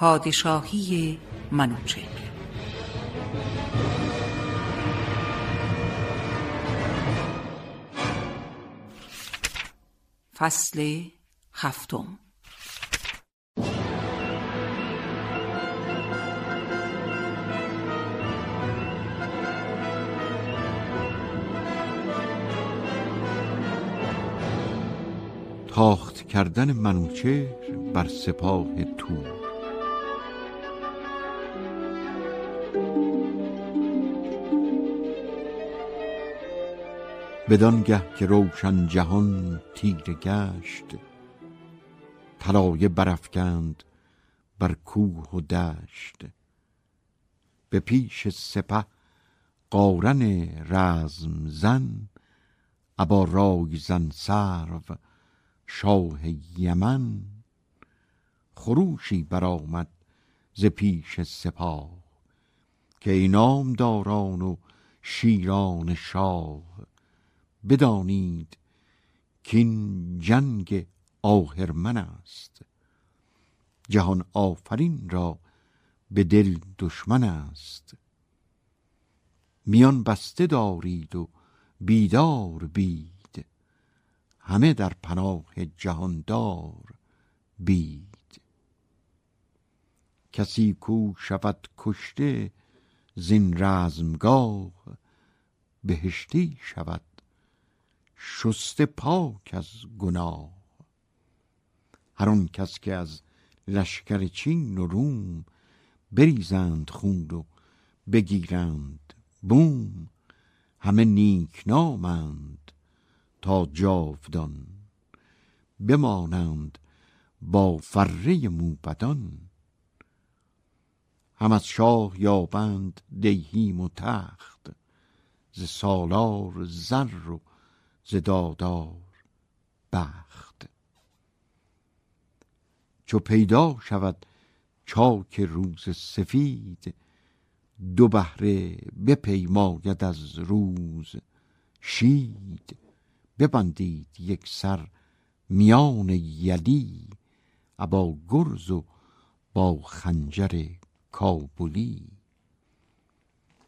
پادشاهی منوچهر. فصل هفتم. تاخت کردن منوچهر بر سپاه تور بدانگه که روشن جهان تیره گشت طلایه برافکند بر کوه و دشت. به پیش سپه قارن رزم زن ابا رای زن سرو شاه یمن. خروشی برآمد ز پیش سپاه که ای نامداران و شیران شاه. بدانید کین جنگ آهرمن است. جهان آفرین را به دل دشمن است. میان بسته دارید و بیدار بید. همه در پناه جهاندار بید. کسی کو شود کشته زین رزمگاه بهشتی شود شسته پاک از گناه. هر کس که از لشکر چین و روم بریزند خون و بگیرند بوم همه نیک نامند تا جاودان بمانند با فره موبدان. هم از شاه یابند دیهیم و تخت ز سالار زر و ز دادار بخت. چو پیدا شود چاک روز سفید دو بهره بپیماید از روز شید. ببندید یک سر میان یلی ابا گرز و با خنجر کابلی.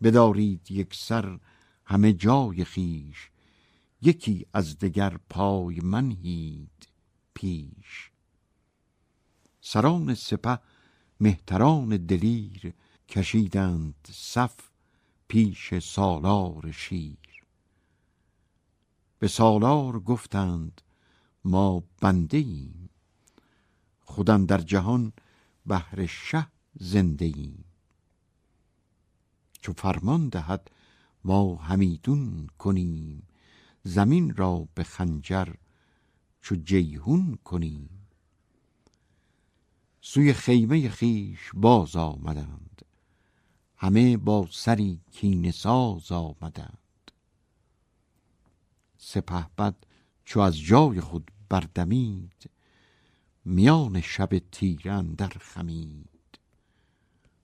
بدارید یک سر همه جای خیش یکی از دگر پای منهید پیش. سران سپه مهتران دلیر کشیدند صف پیش سالار شیر. به سالار گفتند ما بنده ایم خودم در جهان بهر شه زنده ایم چو فرمان دهد ما همیدون کنیم. زمین را به خنجر چو جیهون کنیم سوی خیمه خیش باز آمدند. همه با سری کین ساز آمدند. سپهبد چو از جای خود بردمید میان شب تیره در خمید.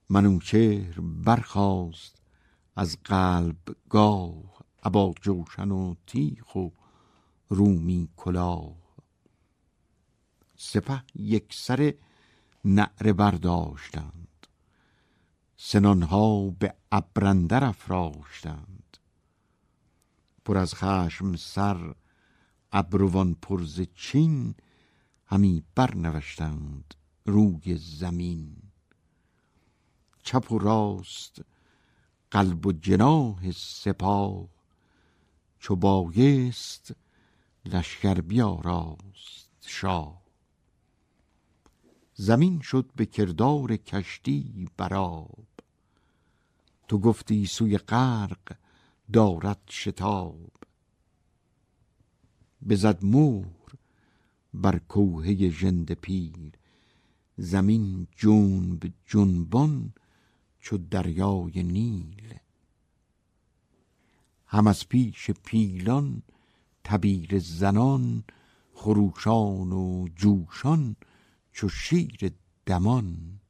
منوچهر برخاست از قلب گاه ابا جوشن و تیخ و رومی کلاه. سپه یک سر نعره برداشتند. سنانها به ابرندر افراشتند. پر از خشم سر ابروان پرز چین همی برنوشتند روی زمین. چپ و راست قلب و جناه سپاه چو بایست لشکر بیاراست شاه. زمین شد به کردار کشتی براب تو گفتی سوی غرق دارد شتاب. بزد مهر بر کوهه ژنده پیر. زمین جنب جنبان چو دریای نیل. هم از پیش پیلان تبیر زنان خروشان و جوشان چو شیر دمان.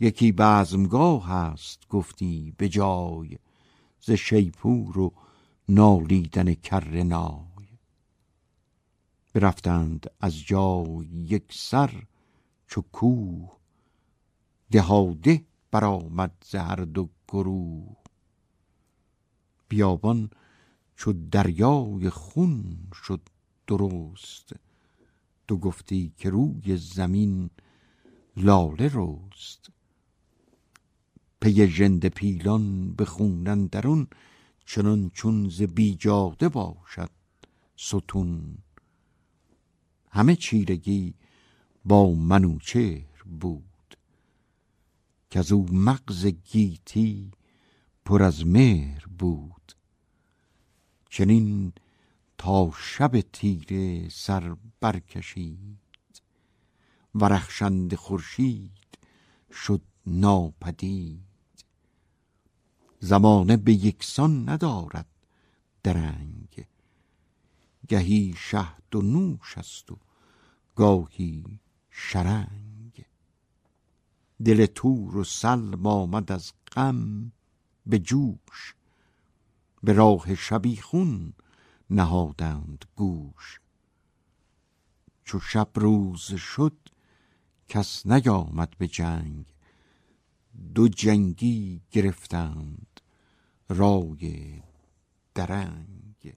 یکی بزمگاه هست گفتی به جای ز شیپور و نالیدن کر نای. برفتند از جای یک سر چو کوه دهاده برآمد ز هر دو گروه. بیابان چو دریای خون شد درست. تو گفتی که روی زمین لاله رست. پی ژند پیلان به خونن درون چنان چون ز بیجاده باشد ستون. همه چیرگی با منوچهر بود. که از او مغز گیتی پر از مهر بود. چنین تا شب تیره سر برکشید و رخشند خورشید شد ناپدید. زمانه به یکسان ندارد درنگ. گهی شهد و نوش است و گاهی شرنگ. دل تور و سلم آمد از غم به جوش به راه شبیخون نهادند گوش. چو شب روز شد کس نیامد به جنگ. دو جنگی گرفتند رای درنگ.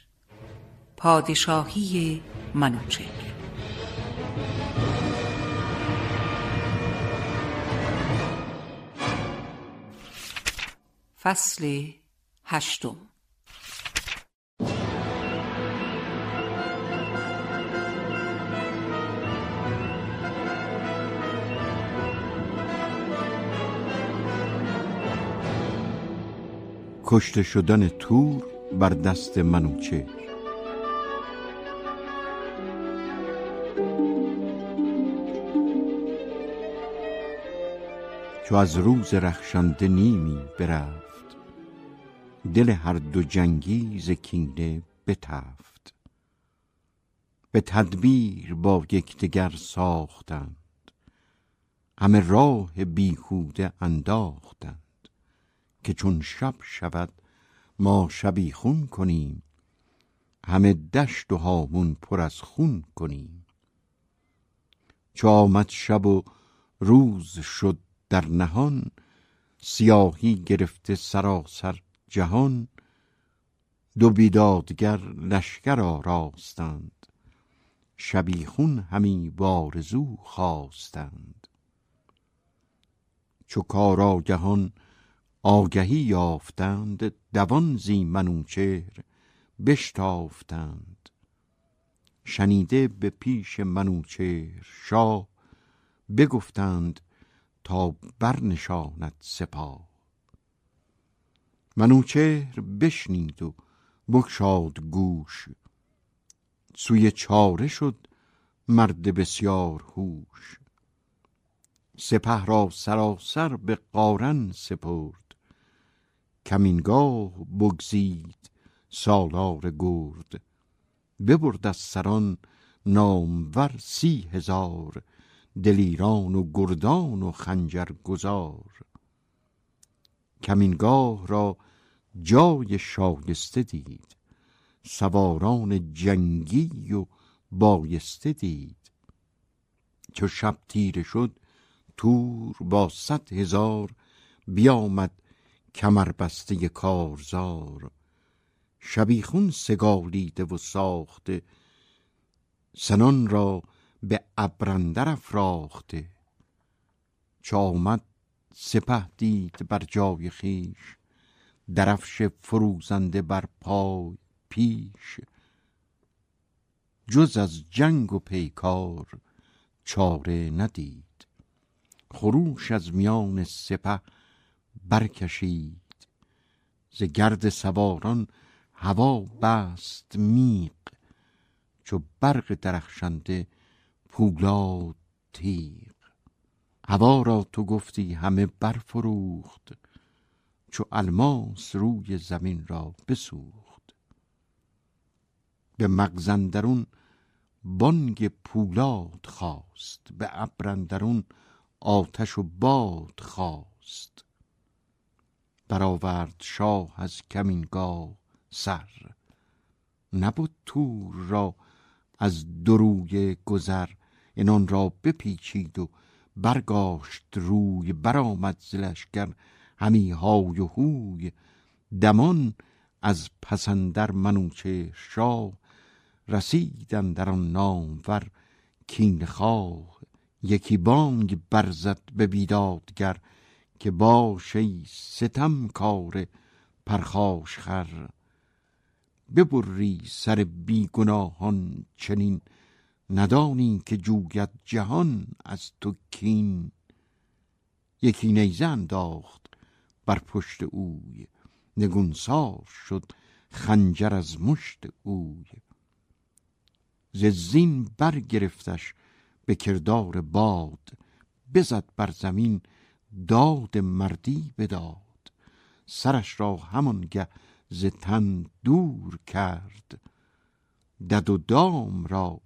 پادشاهی منوچهر. فصل هشتم. کشته شدن تور بر دست منوچهر. چو از روز رخشنده نیمی برفت. دل هر دو جنگی ز کینه بتفت. به تدبیر با یکدیگر ساختند. همه راه بیهوده انداختند که چون شب شود ما شبیخون کنیم. همه دشت و هامون پر از خون کنیم. چو آمد شب و روز شد در نهان سیاهی گرفته سراسر جهان دو بیدادگر لشکر آراستند شبیخون همی بارزو خواستند. چو کارآگهان آگهی یافتند دوان زی منوچهر بشتافتند. شنیده به پیش منوچهر شاه بگفتند تا برنشاند سپاه. منوچهر بشنید و بگشاد گوش. سوی چاره شد مرد بسیار هوش. سپه را سراسر به قارن سپرد. کمینگاه بگزید سالار گرد. ببرد از سران نامور سی هزار. دلیران و گردان و خنجر گذار کمینگاه را جای شایسته دید. سواران جنگی و بایسته دید. چو شب تیره شد تور با صد هزار بیامد کمربسته کارزار. شبیخون سگالیده و ساخته سنان را به ابرندر افراخته. چو آمد سپه دید بر جای خیش درفش فروزنده بر پای پیش. جز از جنگ و پیکار چاره ندید خروش از میان سپه برکشید. ز گرد سواران هوا بست میغ چو برق درخشنده پولاد تیغ. هوا را تو گفتی همه برفروخت چو الماس روی زمین را بسوخت. به مغز اندرون بانگ پولاد خواست به ابر اندرون آتش و باد خواست. برآورد شاه از کمینگاه سر نبود تور را از دروی گذر انان را بپیچید و برگاشت روی برآمد ز همی های و هوی. دمان از پسندر منوچهر شاه رسیدن در آن نامور کین خواه. یکی بانگ برزد به بیدادگر که باش ای ستم کار پرخاش خر. ببری سر بیگناهان چنین ندانی که جوید جهان از تو کین. یکی نیزه انداخت بر پشت اوی نگونسار شد خنجر از مشت اوی. ز زین برگرفتش به کردار باد بزد بر زمین داد مردی بداد. سرش را همانگه ز تن دور کرد دد و دام را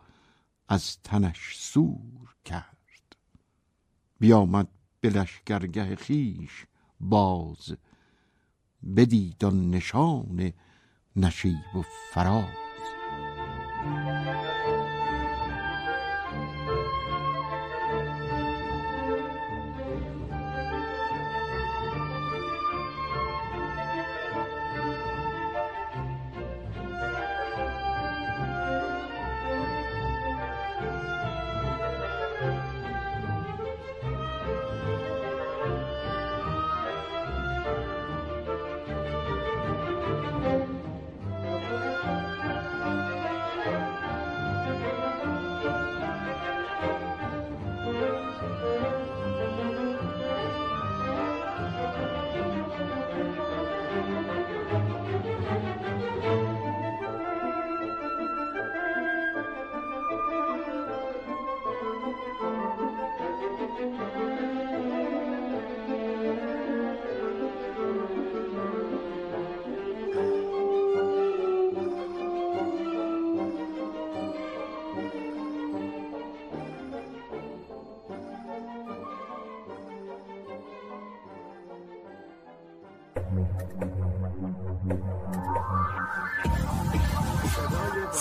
از تنش سور کرد. بیامد به لشکرگه خیش باز بدید نشان نشیب و فراز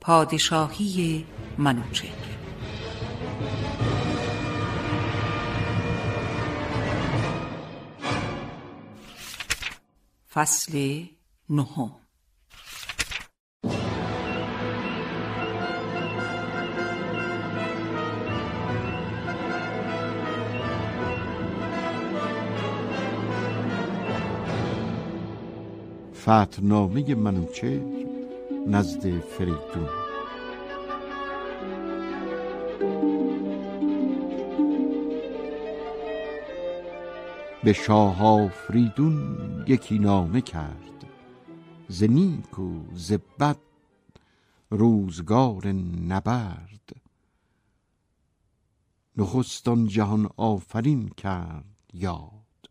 پادشاهی منوچهر. فصل نهم. فتنامه منوچهر نزد فریدون. به شاه آفریدون یکی نامه کرد. ز نیک و ز روزگار نبرد. نخست آن جهان آفرین کرد یاد.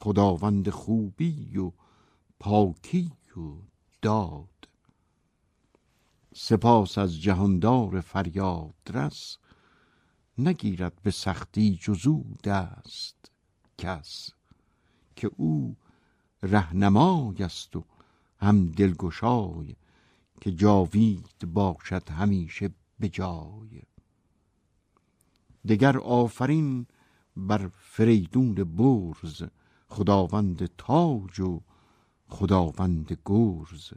خداوند خوبی و پاکی و داد. سپاس از جهاندار فریادرس نگیرد به سختی جزو دست کس که او رهنمای است و هم دلگشای که جاوید باشد همیشه به جای. دگر آفرین بر فریدون برز خداوند تاج و خداوند گرز.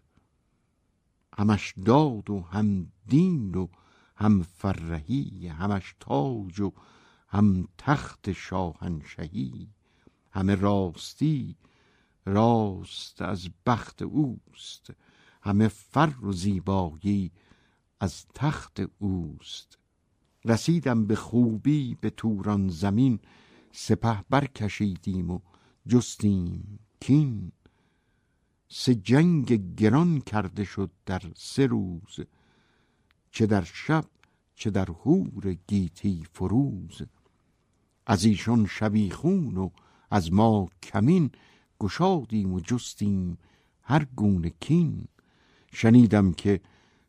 همش داد و هم دین و هم فرهی همش تاج و هم تخت شاهنشهی. همه راستی راست از بخت اوست. همه فر و زیبایی از تخت اوست. رسیدم به خوبی به توران زمین سپه برکشیدیم و جستیم کین. سه جنگ گران کرده شد در سه روز چه در شب چه در هور گیتی فروز. از ایشان شبیخون و از ما کمین گشادیم و جستیم هر گونه کین. شنیدم که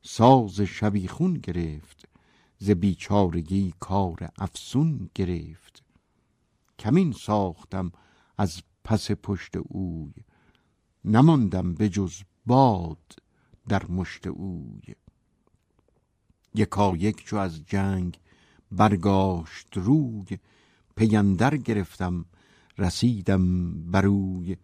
ساز شبیخون گرفت ز بیچارگی کار افسون گرفت. کمین ساختم از پس پشت اوی نماندم به جز باد در مشت اوی. یکا یک چو از جنگ برگاشت روی پیندر گرفتم رسیدم بروی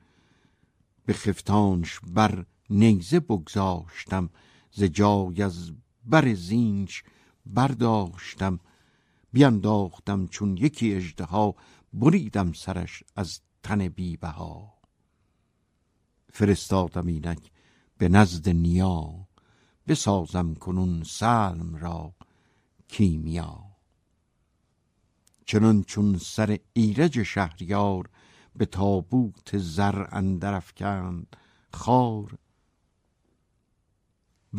به خفتانش بر نیزه بگذاشتم ز جای از بر زینش برداشتم. بینداختم چون یکی اژدها بریدم سرش از تن بیبها. فرستادم اینک به نزد نیا بسازم کنون سلم را کیمیا. چنان چون سر ایرج شهریار به تابوت زر اندر افکند خار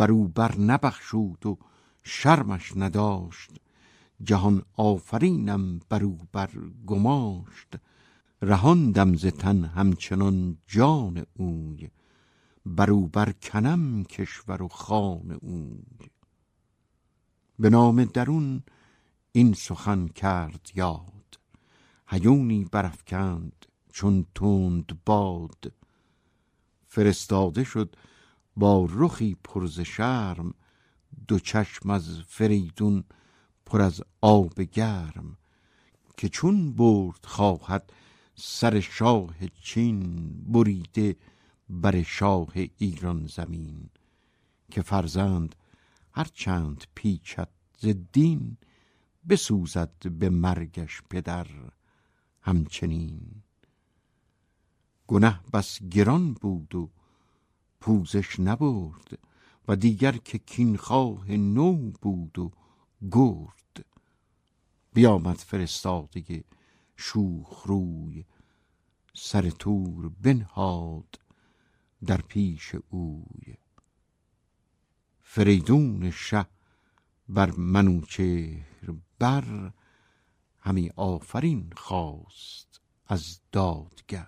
او بر نبخشود و شرمش نداشت جهان آفرینم بر او بر گماشت. رهاندم ز تن همچنان جان اوی بر او بر کنم کشور و خان اوی. به نام درون این سخن کرد یاد هیونی برافکند چون تند باد. فرستاده شد با رخی پرز شرم دو چشم از فریدون پر از آب گرم که چون برد خواهد سر شاه چین بریده بر شاه ایران زمین که فرزند هر چند پیچد ز دین بسوزد به مرگش پدر همچنین. گنه بس گران بود و پوزش نبرد و دیگر که کینخواه نو بود و گرد بیامد فرستاده شوخ روی سر تور بنهاد در پیش اوی. فریدون شه بر منوچهر بر همی آفرین خواست از دادگر.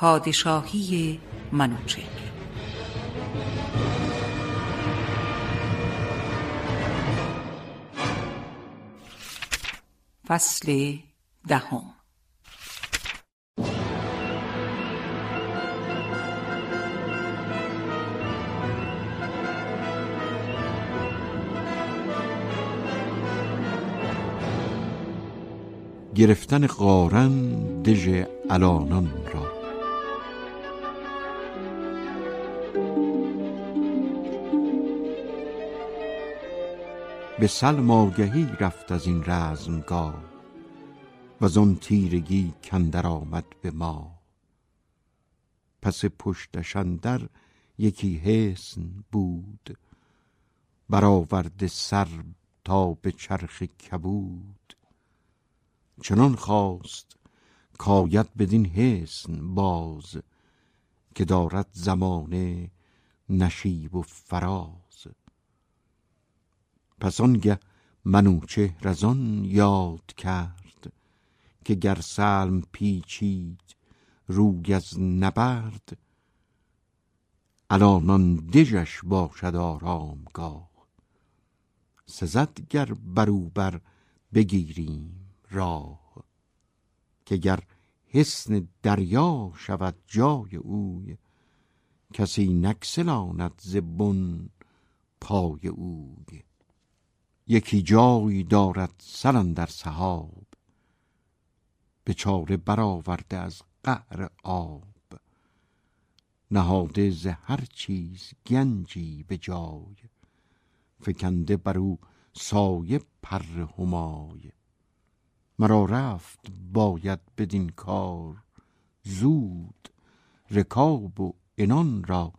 پادشاهی منوچهر. فصل دهم. گرفتن قارن دژ الانان را. به سلم آگهی رفت از این رزمگاه و آن تیرگی کندر آمد به ما. پس پشتش اندر یکی حصن بود برآورده سر تا به چرخ کبود. چنان خواست کاید بدین حصن باز که دارد زمانه نشیب و فراز. پس آنگه منوچهر از یاد کرد که گر سلم پیچید روی از نبرد الان آن دژش باشد آرامگاه. سزد گر بروبر بگیریم راه که گر حسن دریا شود جای اوی کسی نکسلاند ز بن پای اوی. یکی جای دارد سرن در سحاب. به چاره برآورده از قعر آب. نهاده ز هر چیز گنجی به جای. فکنده بر او سایه پر همای. مرا رفت باید بدین کار. زود رکاب و انان را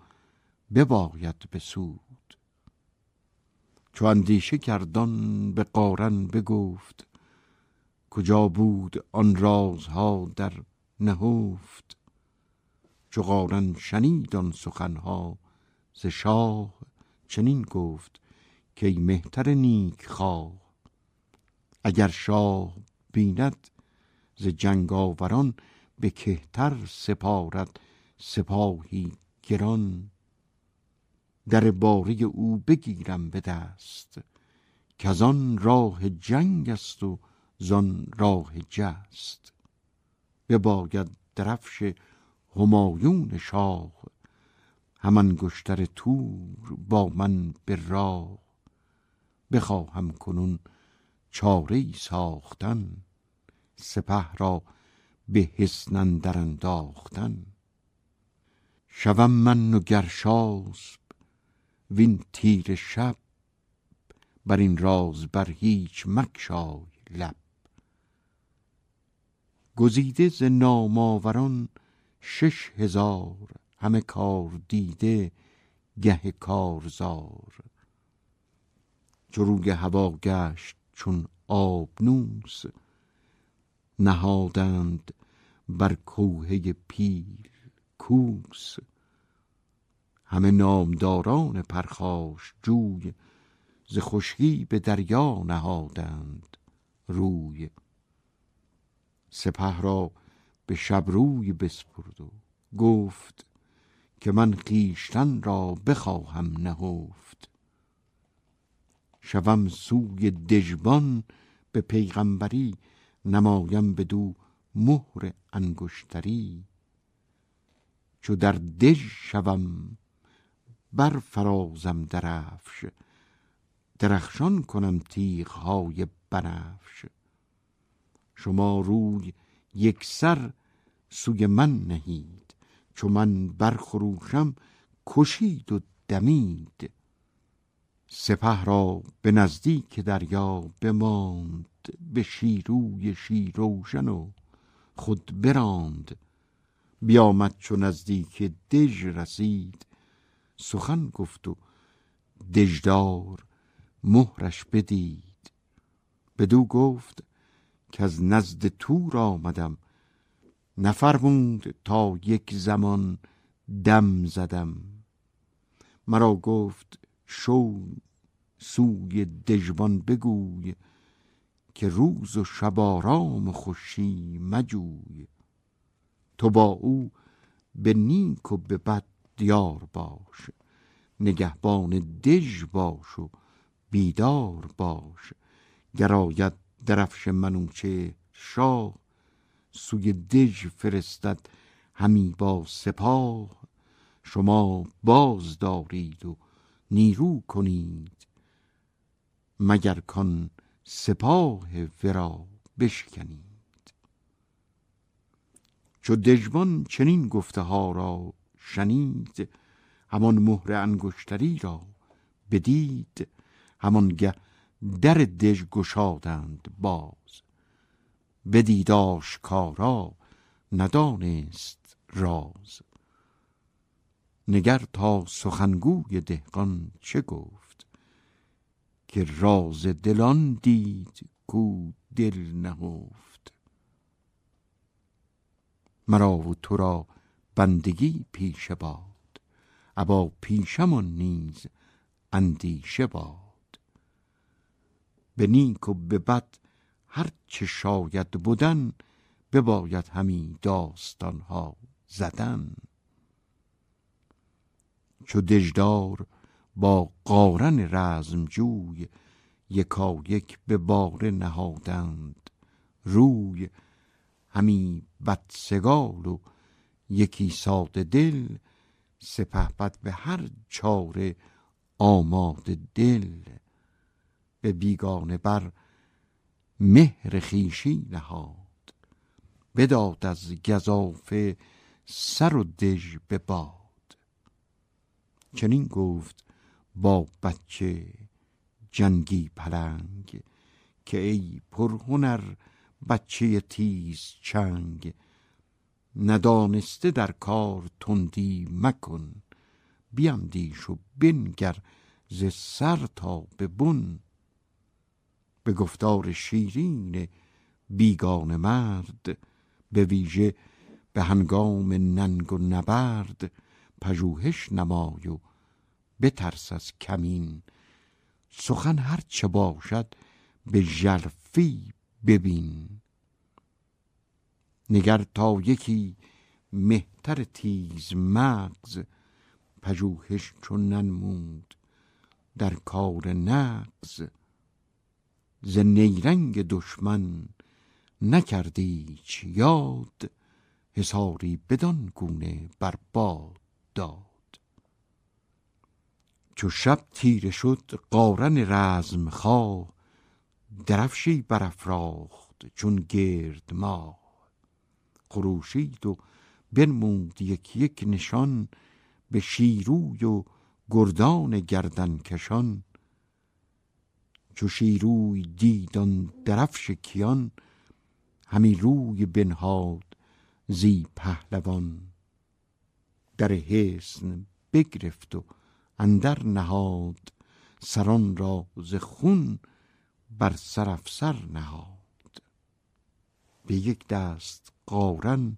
بباید به چو اندیشه کردان به قارن بگفت کجا بود آن رازها در نهفت؟ چو قارن شنید آن سخنها ز شاه چنین گفت که ای مهتر نیک خواه اگر شاه بیند ز جنگ آوران به کهتر سپارد سپاهی گران. در باره او بگیرم به دست که آن راه جنگ است و زان راه جست. بباید درفش همایون شاه همان گشتر تور با من به راه. بخواهم کنون چاره ساختن سپه را به حسن در انداختن. شوم من و گرشاسب وین تیر شب بر این راز بر هیچ مکشای لب. گزیده ز نامآوران شش هزار همه کار دیده گه کارزار. چو روی هوا گشت چون آبنوس نهادند بر کوهه پیل کوس. همه نامداران پرخاش جوی ز خشکی به دریا نهادند روی. سپه را به شبروی بسپرد و گفت که من خویشتن را بخواهم نهفت. شوم سوی دژبان به پیغمبری نمایم بدو مهر انگشتری. چو در دژ شوم بر فرازم درفش. درخشان کنم تیغ های بنفش. شما روی یک سر سوی من نهید. چو من برخروشم کشید و دمید. سپه را به نزدیک دریا بماند به شیروی شیروشن و خود براند. بیامد چو نزدیک دژ رسید سخن گفت و دژدار مهرش بدید. بدو گفت که از نزد تور آمدم. نفرمود تا یک زمان دم زدم. مرا گفت شو سوی دژبان بگوی که روز و شب آرام و خوشی مجوی. تو با او به نیک و به بد دیار باش. نگهبان دژ باش و بیدار باش. گراید درفش منوچه شاه سوی دژ فرستد همی با سپاه. شما باز دارید و نیرو کنید مگر کان سپاه ورا بشکنید. چو دژبان چنین گفته ها را شنید همان مهر انگشتری را بدید همانگه در دژ گشادند باز. بدید آشکارا ندانست راز. نگر تا سخنگوی دهقان چه گفت؟ که راز دلان دید کو دل نهفت. مرا و تو را بندگی پیشه باد. ابا پیشمان نیز اندیشه باد. به نیک و به بد هر چه شاید بودن بباید همی داستان ها زدن. چو دژدار با قارن رزم جوی یکا یک به باره نهادند روی همی بدسگال و یکی ساده دل سپهبد به هر چاره آماده دل. به بیگانه بر مهر خیشی نهاد بداد از گذافه سر و دژ به باد. چنین گفت با بچه جنگی پلنگ که ای پرهنر بچه تیز چنگ ندانسته در کار تندی مکن. بیندیش و بنگر ز سر تا به بن. به گفتار شیرین بیگان مرد به ویژه به هنگام ننگ و نبرد پژوهش نمای و بترس از کمین. سخن هر چه باشد به ژرفی ببین. نگر تا یکی مهتر تیز مغز پژوهش چون ننمود در کار نغز ز نیرنگ دشمن نکردی چی یاد حساری بدان گونه بر باد داد. چو شب تیره شد قارن رزم خواه درفشی برافراخت چون گرد ماه خروشید و بنمود یک یک نشان به شیروی و گردان گردن کشان چو شیروی دیدان درفش کیان همی روی بنهاد زی پهلوان. در حسن بگرفت و اندر نهاد سران را ز خون بر سر نهاد. به یک دست قارن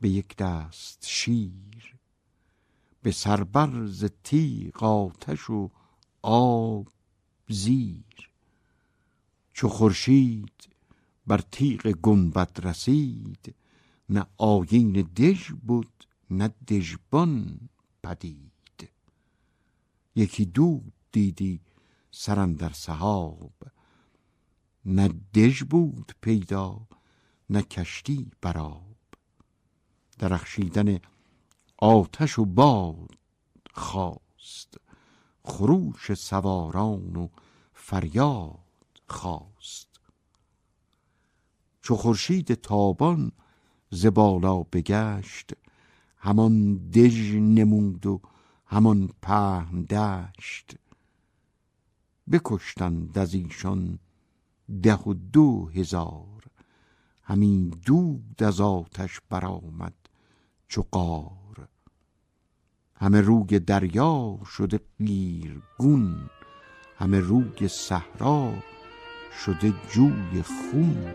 به یک دست شیر. به سربر ز تیغ آتش و آب زیر. چو خورشید بر تیغ گنبد رسید نه آیین دژ بود نه دژبان پدید. یکی دود دیدی سرم در سحاب نه دژ بود پیدا نه کشتی براب درخشیدن آتش و باد خواست. خروش سواران و فریاد خواست. چو خورشید تابان ز بالا بگشت همان دژ نمود و همان پهن دشت. بکشتند از ایشان ده و دو هزار همین دود از آتش برآمد چو قار. همه روی دریا شده گون همه روی صحرا شده جوی خون.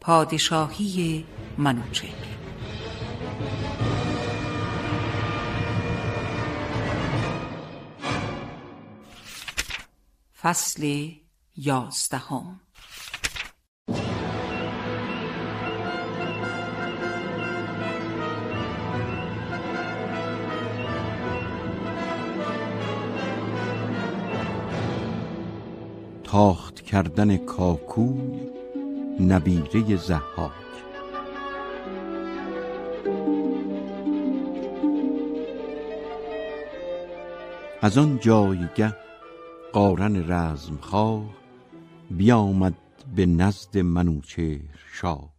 پادشاهی منوچهر. فصل یازدهم. تاخت کردن کاکوی نبیره زحاک. از آن جایگه قارن رزمخواه بیامد به نزد منوچهر شاه.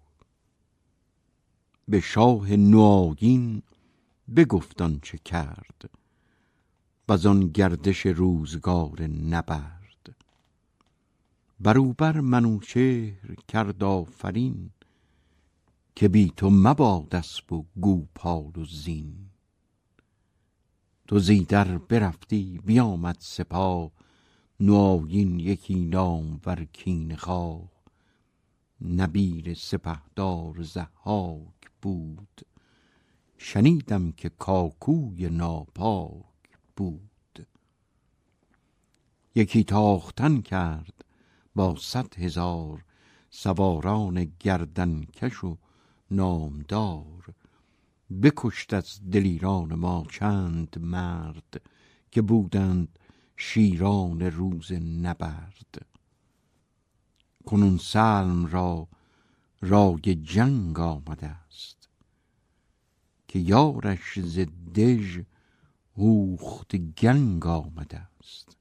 به شاه نواگین بگفتان چه کرد و آن گردش روزگار نبرد. بروبر منوچهر کرد آفرین که بی تو مباد اسب و گوپال و زین. تو زیدر برفتی بیامد سپاه نوآیین یکی نامور کینه خواه نبیر سپهدار ضحاک بود شنیدم که کاکوی ناپاک بود. یکی تاختن کرد با صد هزار سواران گردنکش و نامدار. بکشت از دلیران ما چند مرد که بودند شیران روز نبرد. کنون سلم را رای جنگ آمده است که یارش ز دژ هوخت گنگ آمده است.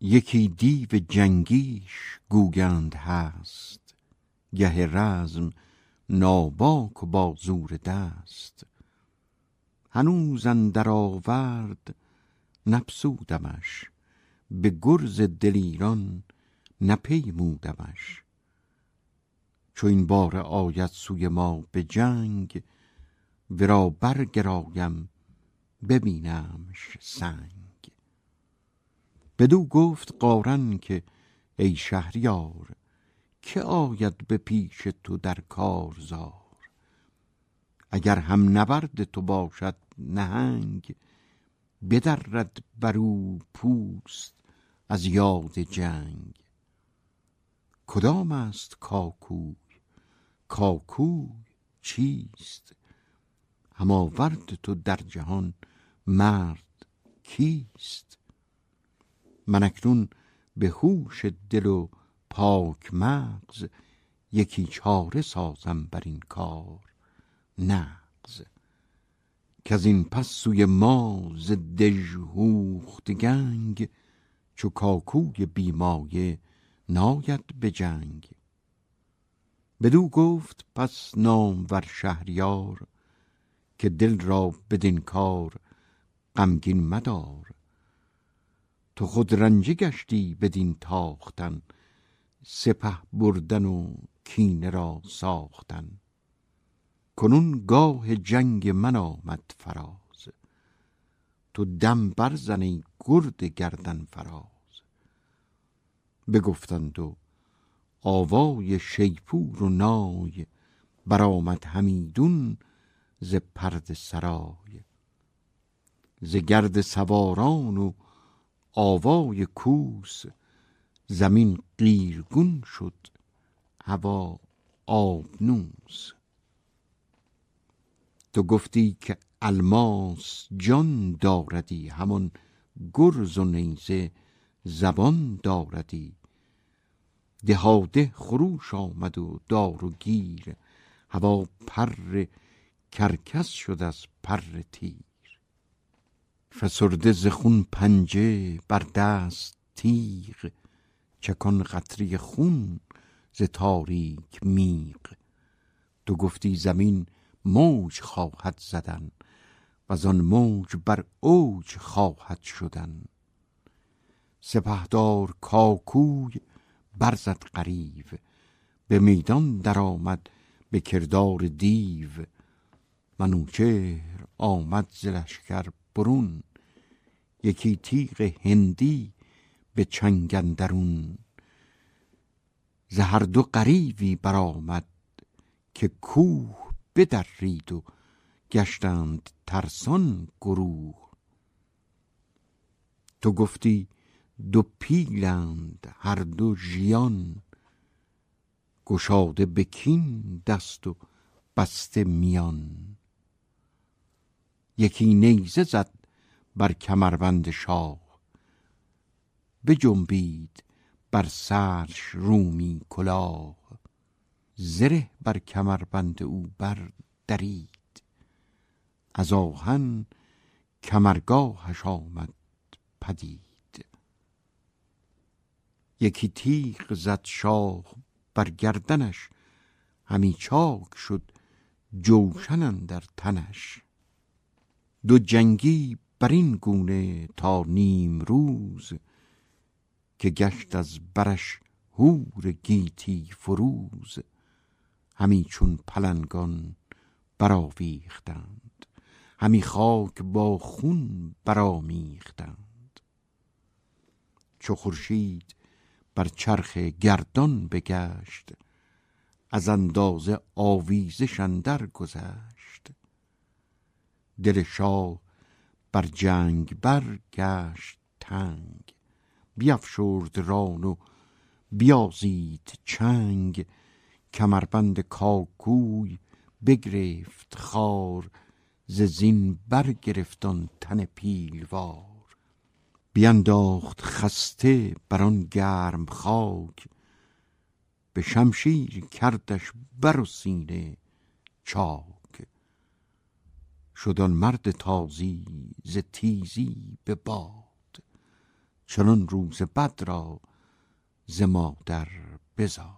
یکی دیو جنگیش گوگند هست. گه رزم ناباک و با زور دست. هنوز اندر آورد نپسودمش به گرز دلیران نپیمودمش. چو این بار آید سوی ما به جنگ ورا برگرایم ببینمش سنگ. بدو گفت قارن که ای شهریار که آید به پیش تو در کارزار؟ اگر هم نبرد تو باشد نهنگ بدرد برو پوست از یاد جنگ. کدام است کاکوی؟ کاکوی چیست؟ هم آورد تو در جهان مرد کیست؟ من اکنون به هوش دل و پاک مغز یکی چاره سازم بر این کار. نغز. که از این پس سوی ما ز دژهوخت گنگ چو کاکوی بیمایه ناید به جنگ. بدو گفت پس نامور شهریار که دل را بدین کار غمگین مدار. تو خود رنجه گشتی بدین تاختن سپه بردن و کینه را ساختن. کنون گاه جنگ من آمد فراز تو دم برزنی گرد گردن فراز. بگفتند و آوای شیپور و نای برآمد همیدون ز پرد سرای. ز گرد سواران و آوای کوس. زمین قیرگون شد. هوا آبنوس تو گفتی که الماس جان داردی. همان گرز و نیزه زبان داردی. دهاده خروش آمد و دار و گیر. هوا پر کرکس شد از پر تیر. فسرده ز خون پنجه بر دست تیغ چکان قطری خون ز تاریک میغ تو گفتی زمین موج خواهد زدن و آن موج بر اوج خواهد شدن. سپهدار کاکوی برزد قریو به میدان درآمد به کردار دیو. منوچهر آمد ز لشکر برون یکی تیغ هندی به چنگندرون ز هر دو غریوی برآمد که کوه بدرید و گشتند ترسان گروه. تو گفتی دو پیلند هر دو ژیان. گشاده بکین دست و بسته میان. یکی نیزه زد بر کمربند شاه. بجنبید بر سرش رومی کلاه. زره بر کمربند او بر درید. از آهن کمرگاهش آمد پدید. یکی تیغ زد شاه بر گردنش همی چاک شد جوشن در تنش. دو جنگی بر این گونه تا نیم روز که گشت از برش هور گیتی فروز همی چون پلنگان برآویختند همی خاک با خون برامیختند چو خورشید بر چرخ گردان بگشت از اندازه آویزش اندر گذشت. دل شاه بر جنگ برگشت تنگ. بیفشرد ران و بیازید چنگ. کمربند کاکوی بگرفت خار. ز زین برگرفتان تن پیلوار. بینداخت خسته بر آن گرم خاک. به شمشیر کردش بر و سینه چاک. شدان مرد تازی ز تیزی به باد چنان روز بد را ز مادر بزاد.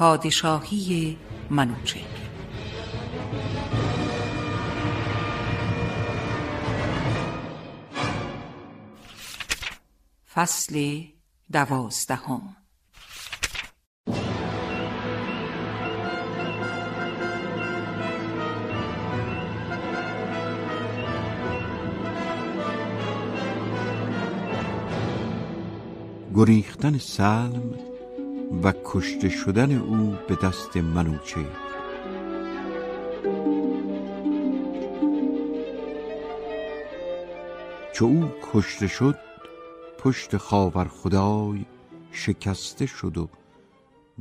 پادشاهی منوچهر. فصل دوازدهم. گریختن سلم و کشته شدن او به دست منوچه چو او کشته شد پشت خاور خدای شکسته شد و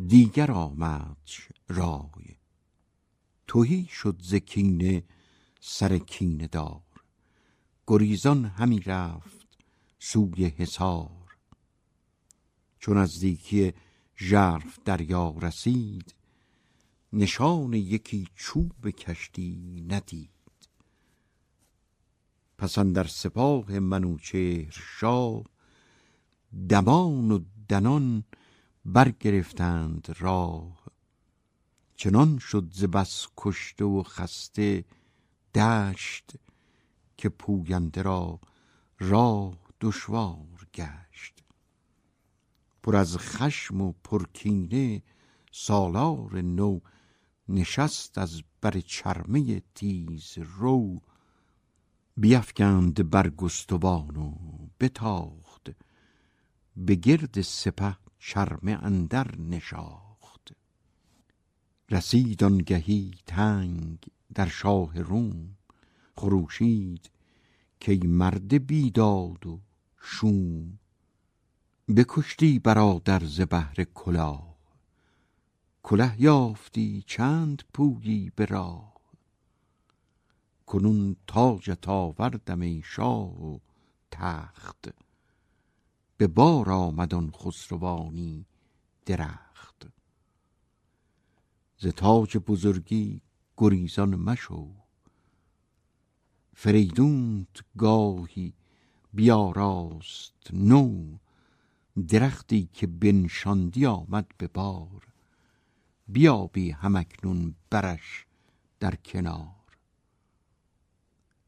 دیگر آمد رای. توهی شد ز کینه سر کینه دار. گریزان همی رفت سوی حصار. چون نزدیکی ژرف دریا رسید نشان یکی چوب کشتی ندید. پس در سپاه منوچهر شاه دمان و دنان برگرفتند راه. چنان شد ز بس کشته و خسته دشت که پوینده را راه دشوار گشت. پر از خشم و پرکینه سالار نو نشست از بر چرمه تیز رو. بیفکند بر گستوان و بتاخت به گرد سپه چرمه اندر نشاخت. رسید آنگهی تنگ در شاه روم خروشید که مرد بیداد و شوم. بکشتی برادر ز بهر کلاه. کله یافتی چند پویی به راه. کنون تاجت آوردم ای شاه و تخت. به بار آمد آن خسروانی درخت. ز تاج بزرگی گریزان مشو. فریدونت گاهی بیاراست نو. درختی که بنشاندی آمد به بار. بیابی همکنون برش در کنار.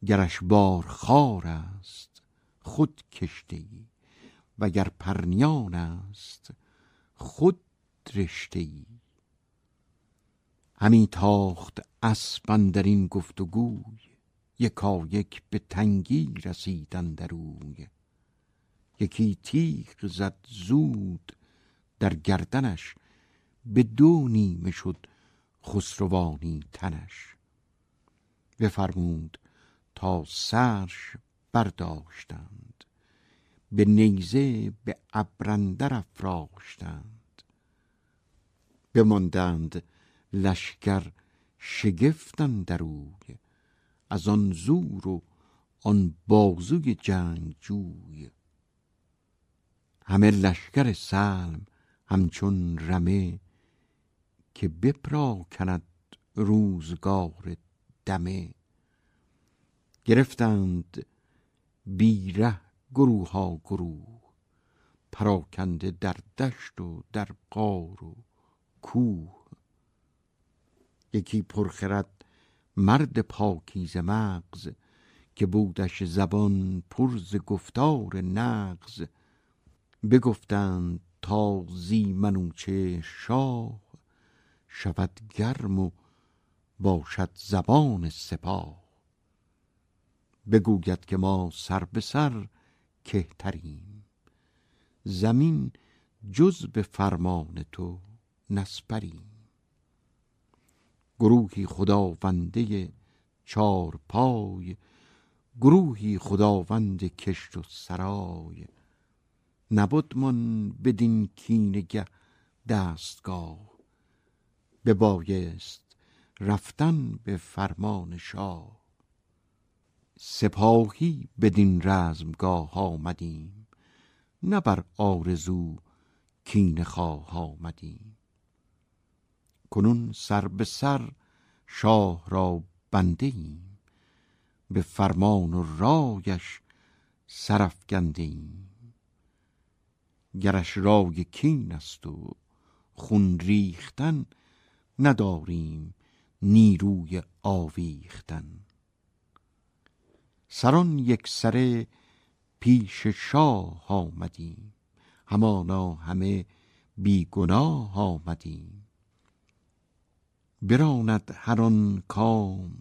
گرش بار خار است خود کشته ای وگر پرنیان است خود رشته ای همی تاخت اسب در این گفتگوی یکا یک به تنگی رسیدن دروی یکی تیغ زد زود در گردنش به دو نیمه شد خسروانی تنش. بفرمود تا سرش برداشتند به نیزه به ابرندر افراشتند. بماندند لشکر شگفتن دروی از آن زور و آن بازوی جنگ جوی همه لشکر سلم همچون رمه که بپراکند روزگار دمه. گرفتند بیره گروه ها گروه پراکنده در دشت و در قار و کوه. یکی پرخرد مرد پاکیز مغز که بودش زبان پرز گفتار نغز. بگفتند تا زی منوچه شاه شود گرم و باشد زبان سپاه. بگوید که ما سر به سر کهتریم. زمین جز به فرمان تو نسپریم. گروهی خداونده چار پای گروهی خداوند کشت و سرای. نبود من بدین کینگه دستگاه. ببایست رفتن به فرمان شاه. سپاهی بدین رزمگاه آمدیم نه بر آرزو کین خواه آمدیم. کنون سر به سر شاه را بنده ایم به فرمان و رایش سرفگنده ایم گرش رای کین است و خون ریختن نداریم نیروی آویختن. سران یک سره پیش شاه آمدیم همانا همه بیگناه آمدیم. براند هر آن کام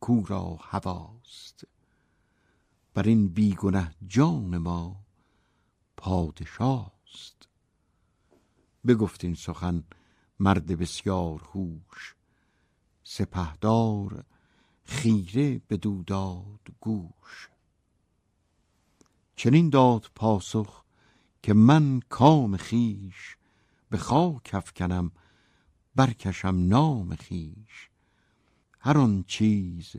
کو را هواست بر این بیگنه جان ما پادشاست بگفت این سخن مرد بسیار هوش. سپهدار خیره به داد گوش. چنین داد پاسخ که من کام خیش به خاک افکنم برکشم نام خیش هر آن چیز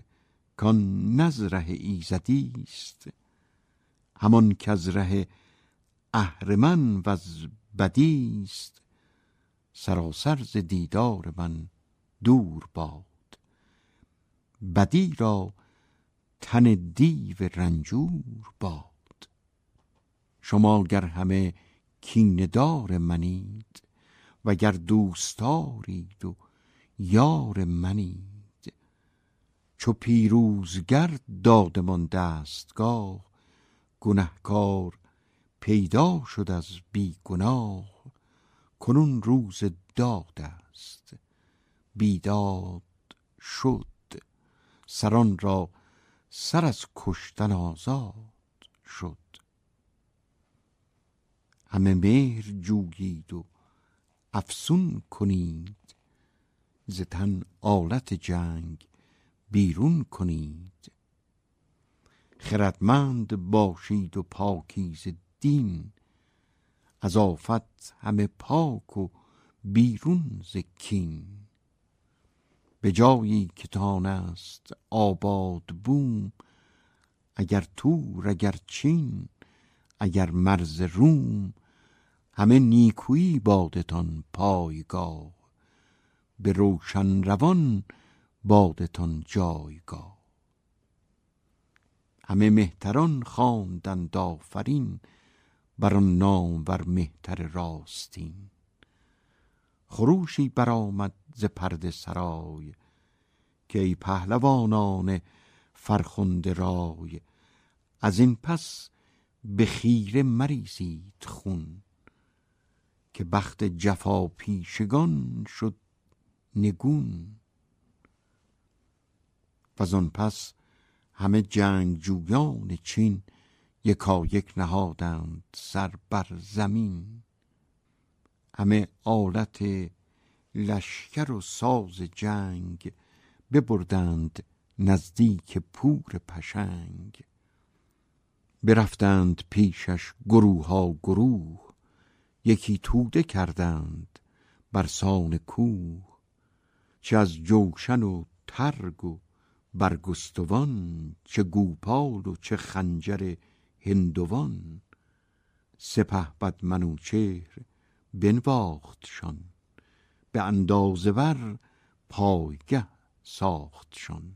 کان نزره ایزدی است. همان که ره اهرمن و از بدی است سراسر ز دیدار من دور باد. بدی را تن دیو رنجور باد. شما گر همه کیندار منید و گر دوستارید و یار منید. چو پیروزگر دادمان دستگاه گنهکار پیدا شد از بی گناه کنون روز داد است. بیداد شد سران را سر از کشتن آزاد شد. همه مهر جویید و افسون کنید ز تن آلت جنگ بیرون کنید. خردمند باشید و پاکیز دین از آفت همه پاک و بیرون ز کین. به جایی که تان است آباد بوم اگر تور اگر چین اگر مرز روم همه نیکویی بادتان پایگاه. به روشن روان بادتان جایگاه. همه مهتران خواندند آفرین بر آن نامور مهتر راستین. خروشی برآمد ز پرده سرای که ای پهلوانان فرخنده رای. از این پس به خیره مریزید خون که بخت جفا پیشگان شد نگون. و آن پس همه جنگ جویان چین یکا یک نهادند سر بر زمین. همه آلت لشکر و ساز جنگ ببردند نزدیک پور پشنگ. برفتند پیشش گروه ها گروه یکی توده کردند بر سان کوه. چه از جوشن و ترگ و برگستوان چه گوپال و چه خنجر هندوان. سپه بد منوچهر بنواختشان. به اندازه ور پایگه ساختشان.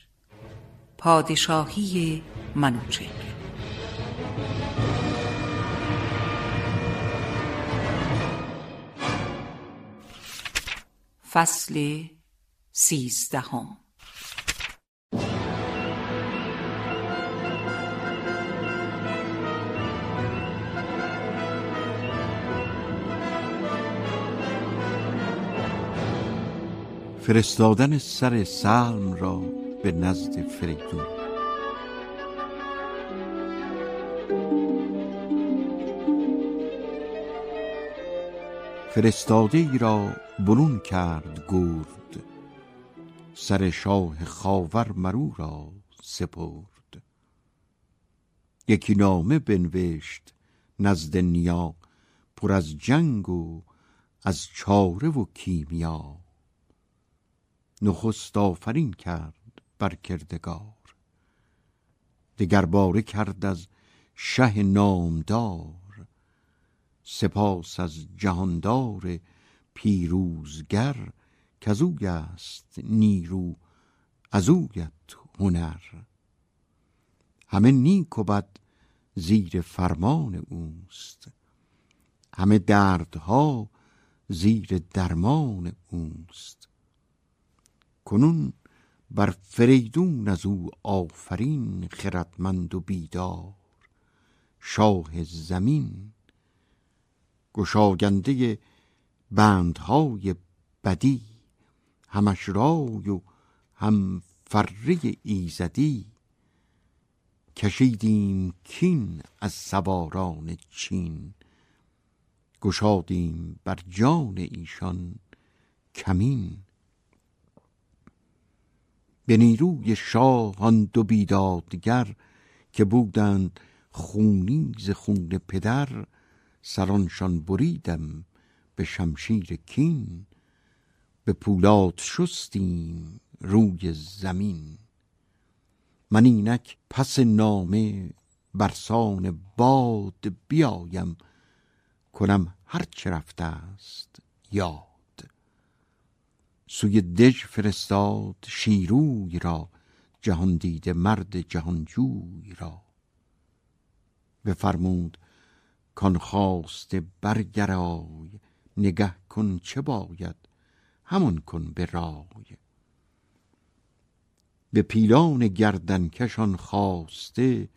پادشاهی منوچهر. فصل سیزدهم. فرستادن سر سلم را به نزد فریدون. فرستاده ای را برون کرد گرد. سر شاه خاور مرو را سپرد. یکی نامه بنوشت نزد نیا پر از جنگ و از چاره و کیمیا. نخست آفرین کرد بر کردگار دگر باره کرد از شه نامدار سپاس از جهاندار پیروزگر کزوی است نیرو از اویت هنر. همه نیک و بد زیر فرمان اوست همه دردها زیر درمان اوست. کنون بر فریدون از او آفرین خردمند و بیدار. شاه زمین گشاگنده بندهای بدی همش رای و هم فره ایزدی. کشیدیم کین از سواران چین گشادیم بر جان ایشان کمین. به نیروی شاه آن دو بیدادگر که بودند خونی ز خون پدر سرانشان بریدم به شمشیر کین. به پولاد شستیم روی زمین. من اینک پس نامه برسان باد بیایم کنم هر چه رفته است یاد. سوی دژ فرستاد شیروی را جهان دیده مرد جهانجوی را. بفرمود کان خواسته برگرای نگه کن چه باید همان کن به رای. به پیلان گردن کشان خواسته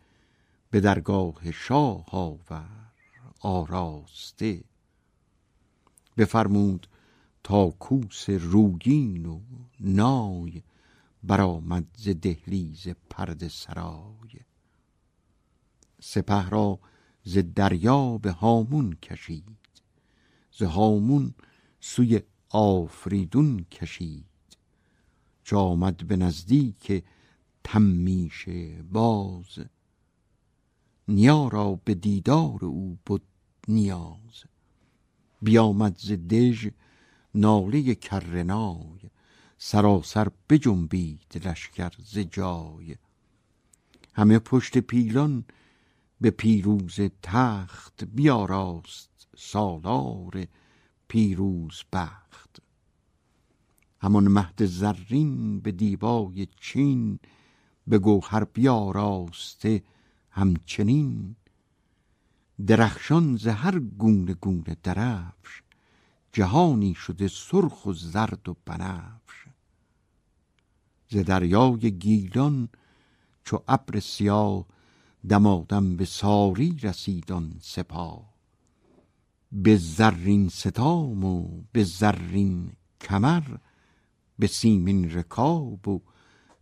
به درگاه شاه آور آراسته. بفرمود تا کوس روگین و نای برآمد ز دهلیز پرد سرای. سپه را ز دریا به هامون کشید ز هامون سوی آفریدون کشید. چو آمد به نزدیک تمیشه باز نیا را به دیدار او بود نیاز. بیامد ز دژ ناله کرنای سراسر بجنبید لشکر ز جای. همه پشت پیلان به پیروز تخت بیاراست سالار پیروز بخت. همان مهد زرین به دیبای چین به گوهر بیاراسته همچنین. درخشان ز هر گونه گونه درفش جهانی شده سرخ و زرد و بنفش. ز دریای گیلان چو ابر سیاه دمادم به ساری رسیدان سپاه. به زرین ستام و به زرین کمر به سیمین رکاب و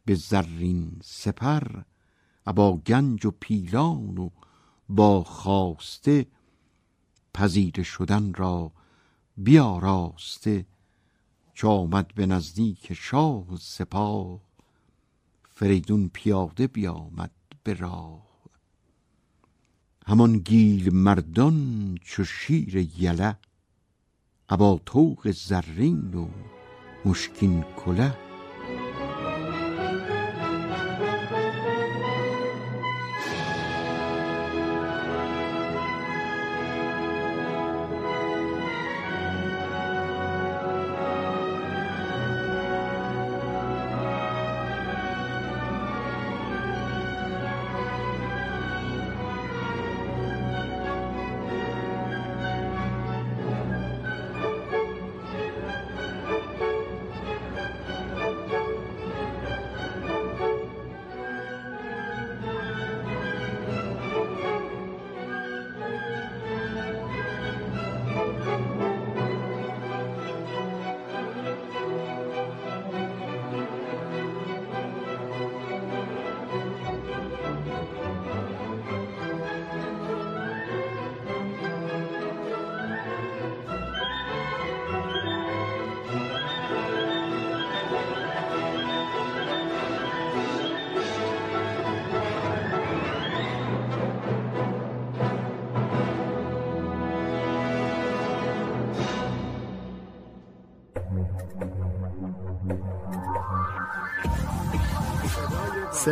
به زرین سپر ابا گنج و پیلان و با خواسته پذیره شدن را بیاراسته چو آمد به نزدیک شاه سپاه فریدون پیاده بیامد به راه. همان گیل مردان چو شیر یله ابا طوق زرین و مشکین کله.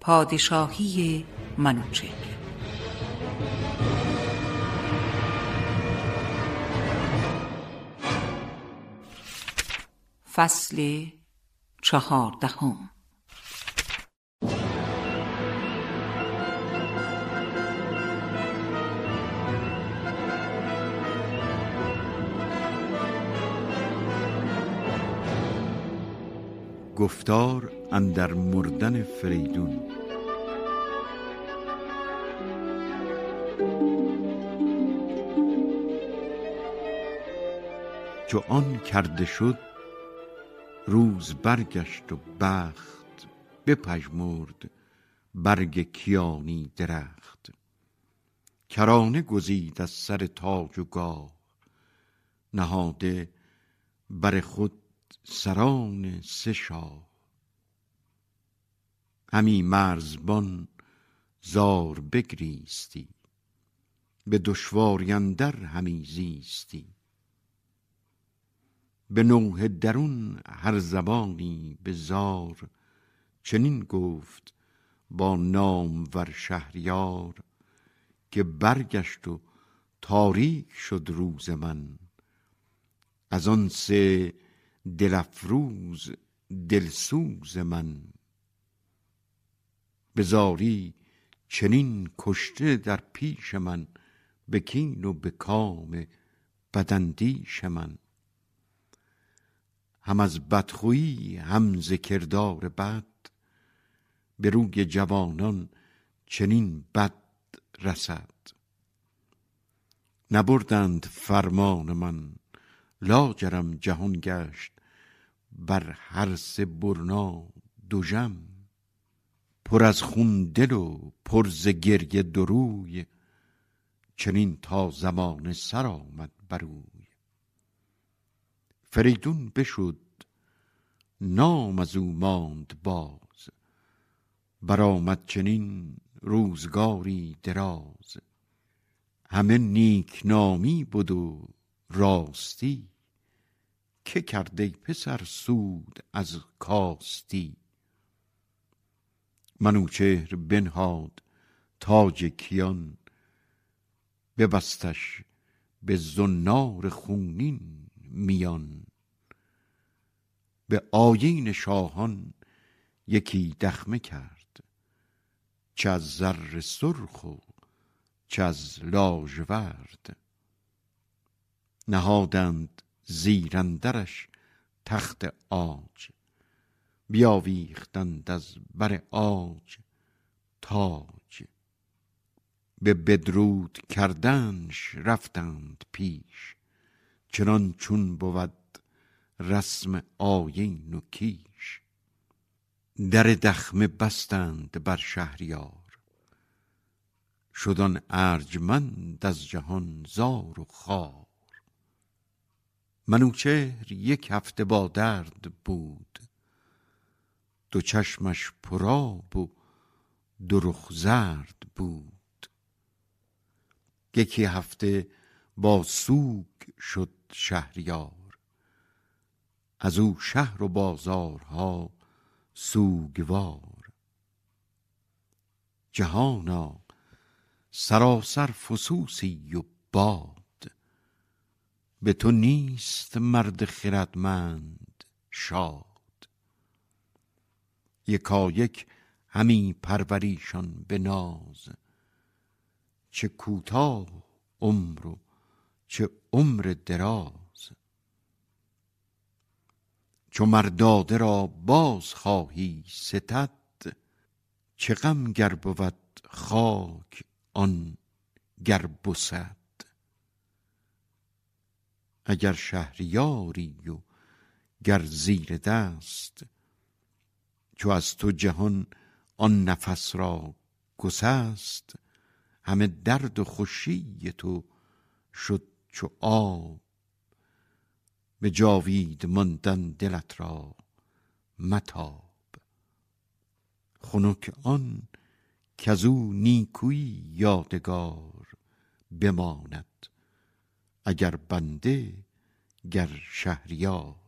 پادشاهی منوچهر. فصل چهاردهم. گفتار اندر مردن فریدون. چو آن کرده شد روز برگشت و بخت بپژمرد برگ کیانی درخت. کرانه گزید از سر تاج و گاه نهاده بر خود سران سه شاه. همی مرزبان زار بگریستی به دشواری اندر همی زیستی. به نوح درون هر زبانی به زار چنین گفت با نام ور شهریار که برگشت و تاریک شد روز من. از آن سه دل افروز دلسوز من. به زاری چنین کشته در پیش من به کین و به کام بداندیش من. هم از بدخویی هم ز کردار بد به روی جوانان چنین بد رسد. نبردند فرمان من لاجرم جهان گشت بر هر سه برنا دوژم پر از خون دل و پر ز گریه دروی چنین تا زمان سر آمد بروی فریدون بشد نام از او ماند باز برآمد چنین روزگاری دراز. همه نیک نامی بود و راستی که کرده پسر سود از کاستی؟ منوچهر بنهاد تاج کیان ببستش به زنار خونین میان. به آیین شاهان یکی دخمه کرد چه از زر سرخ و چه از لاژورد. نهادند زیراندرش تخت آج بیاویختند از بر آج تاج. به بدرود کردنش رفتند پیش چنان چون بود رسم آیین و کیش. در دخمه بستند بر شهریار شدان ارجمند از جهان زار و خوار منوچهر یک هفته با درد بود دو چشمش پراب و دو رخ زرد بود. یکی هفته با سوگ شد شهریار. از او شهر و بازارها سوگوار. جهانا سراسر فسوسی و باد. به تو نیست مرد خردمند شاد. یکایک همی پروریشان به ناز. چه کوتاه عمر و چه عمر دراز. چو مرداده را باز خواهی ستد چه غم گر بود خاک آن گر بسد. اگر شهریاری و گر زیر دست چو از تو جهان آن نفس را گسست همه درد و خوشی تو شد چو آب. به جاوید ماندن دلت را متاب. خنک آن کزو نیکویی یادگار بماند اگر بنده گر شهریار.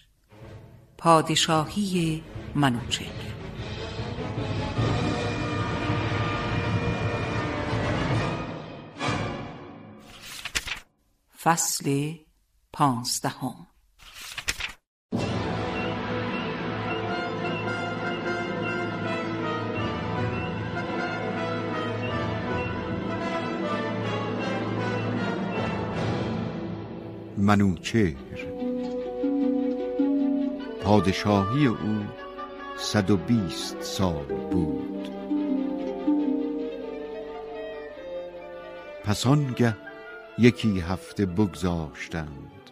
پادشاهی منوچهر. فصل پانزدهم. منوچهر. پادشاهی او صد و بیست سال بود. پس یکی هفته بگذاشتند.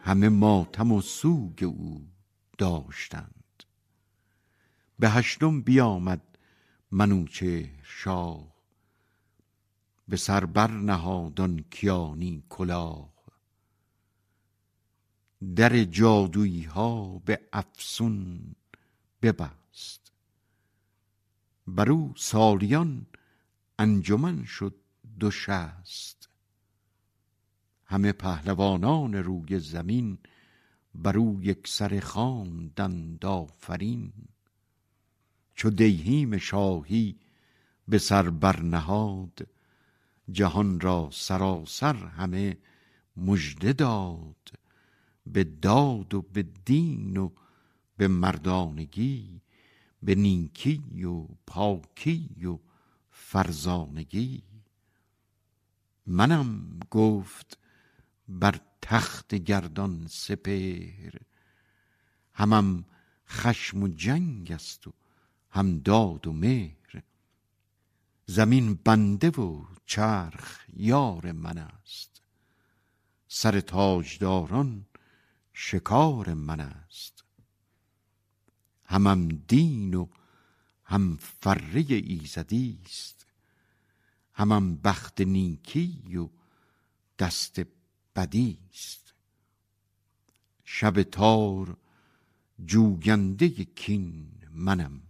همه ماتم و سوگ او داشتند. به هشتم بیامد منوچهر شاه. به سر بر نهاد آن کیانی کلاه. در جادویی ها به افسون ببست. بر او سالیان انجمن شد دو شست. همه پهلوانان روی زمین بر او یک سر خواندند آفرین. چو دیهیم شاهی به سر برنهاد جهان را سراسر همه مژده داد. به داد و به دین و به مردانگی به نیکی و پاکی و فرزانگی. منم گفت بر تخت گردان سپهر همم خشم و جنگ است و هم داد و مهر. زمین بنده و چرخ یار من است سر تاجداران شکار من است. همم دین و هم فره ایزدی است. همم بخت نیکی و دست بدی است. شب تار جوینده کین منم.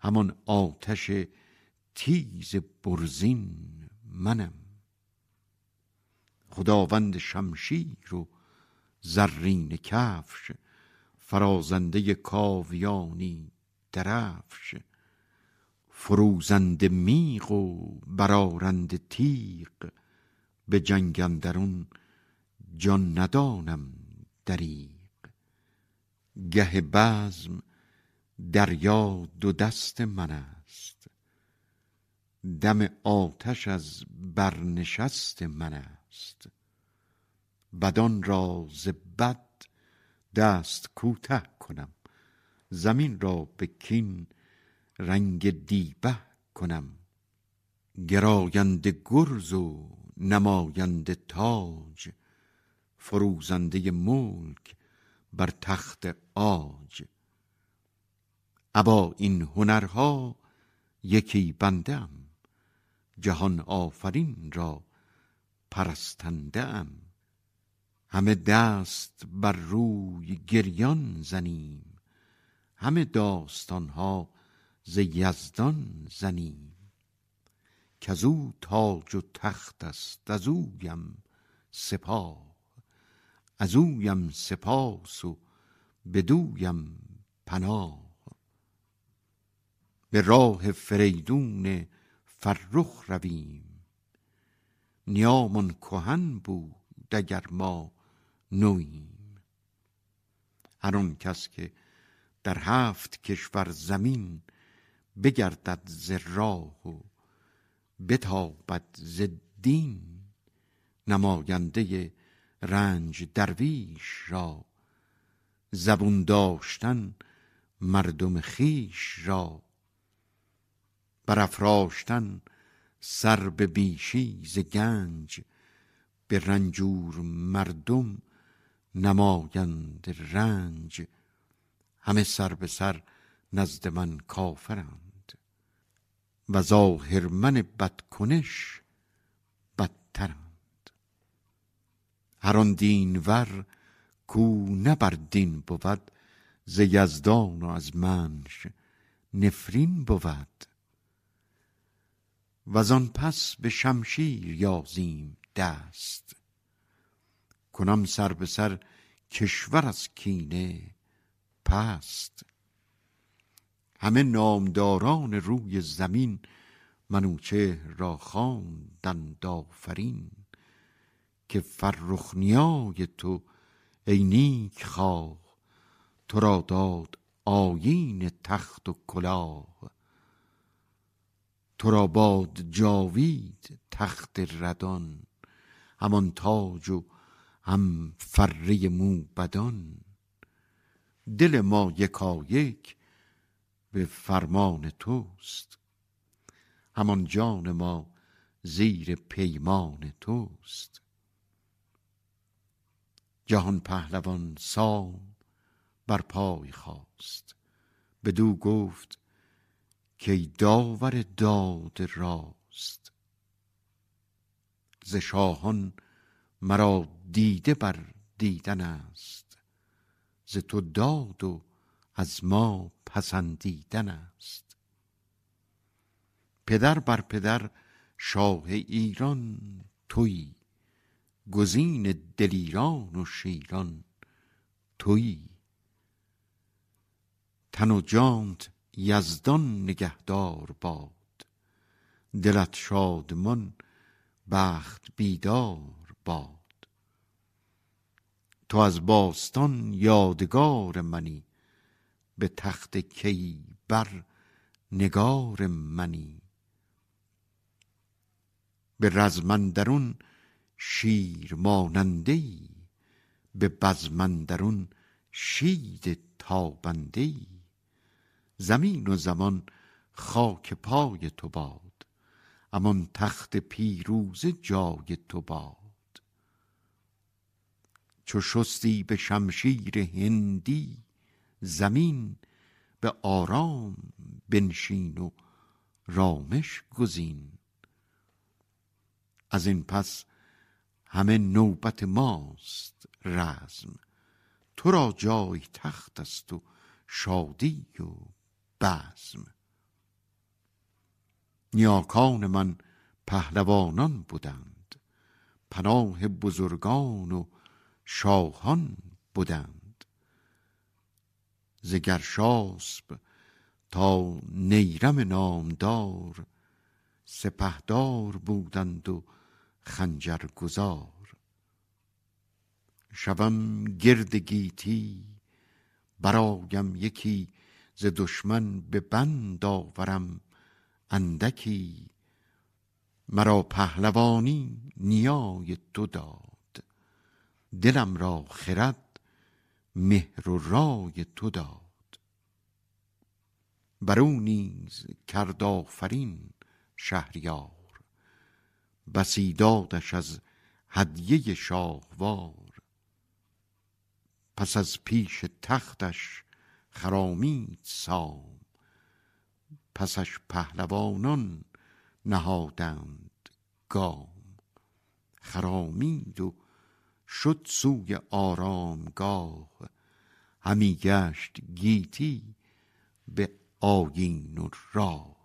همان آتش تیز برزین منم. خداوند شمشیر و زرین کفش فرازنده کاویانی درفش. فروزند میغ و برارند تیغ به جنگ اندرون جان ندانم دریغ. گه بزم دریا دو دست من است دم آتش از برنشست من است. بدان را ز بد دست کوته کنم. زمین را به کین رنگ دیبه کنم. گراینده گرز و نماینده تاج. فروزنده ملک بر تخت آج ابا این هنرها یکی بندم جهان آفرین را پرستنده ام. همه دست بر روی گریان زنیم. همه داستانها ز یزدان زنیم. کزو تاج و تخت است از اویم سپاه. از اویم سپاس و بدویم پناه. به راه فریدون فرخ رویم. نیامان کهن بود اگر ما نویم هر آن کس که در هفت کشور زمین بگردد ز راه و بتابد ز دین نماینده رنج درویش را زبون داشتن مردم خیش را برافراشتن سر به بیشی ز گنج به رنجور مردم نمایند رنج. همه سر به سر نزد من کافرند. و ظاهر من بدکنش بدترند. هر آن دینور کو نه بر دین بود ز یزدان و از منش نفرین بود. و آن پس به شمشیر یازیم دست. کنم سر به سر کشور از کینه پست. همه نامداران روی زمین منوچهر را خواندند آفرین که فرخ نیای تو ای نیک خواه تو را داد آیین تخت و کلاه. تو را باد جاوید تخت ردان همان تاج و هم فره موبدان دل ما یکایک به فرمان توست. همان جان ما زیر پیمان توست. جهان پهلوان سام بر پای خواست بدو گفت که داور داد راست. ز شاهان مرا دیده بر دیدن است. ز تو داد و از ما پسندیدن است. پدر بر پدر شاه ایران تویی گزین دلیران و شیران تویی تن و جانت یزدان نگهدار باد. دلت شادمان بخت بیدار باد. تو از باستان یادگار منی به تخت کی بر نگار منی. به رزمندرون شیر ماننده ای به بزمندرون شید تابنده ای زمین و زمان خاک پای تو باد امان تخت پیروزه جای تو باد. چو شستی به شمشیر هندی زمین به آرام بنشین و رامش گزین. از این پس همه نوبت ماست رزم تو را جای تخت است و شادی و بزم. نیاکان من پهلوانان بودند پناه بزرگان و شاهان بودند. ز گرشاسب تا نیرم نامدار سپهدار بودند و خنجر گذار شوم گرد گیتی برایم یکی ز دشمن به بند آورم اندکی. مرا پهلوانی نیای تو داد دلم را خرد مهر و رای تو داد. بر او نیز کرد آفرین شهریار. بسی دادش از هدیه شاهوار. پس از پیش تختش خرامید سام. پسش پهلوانان نهادند گام. خرامید و شد سوی آرامگاه. همی گشت گیتی به آیین و راه.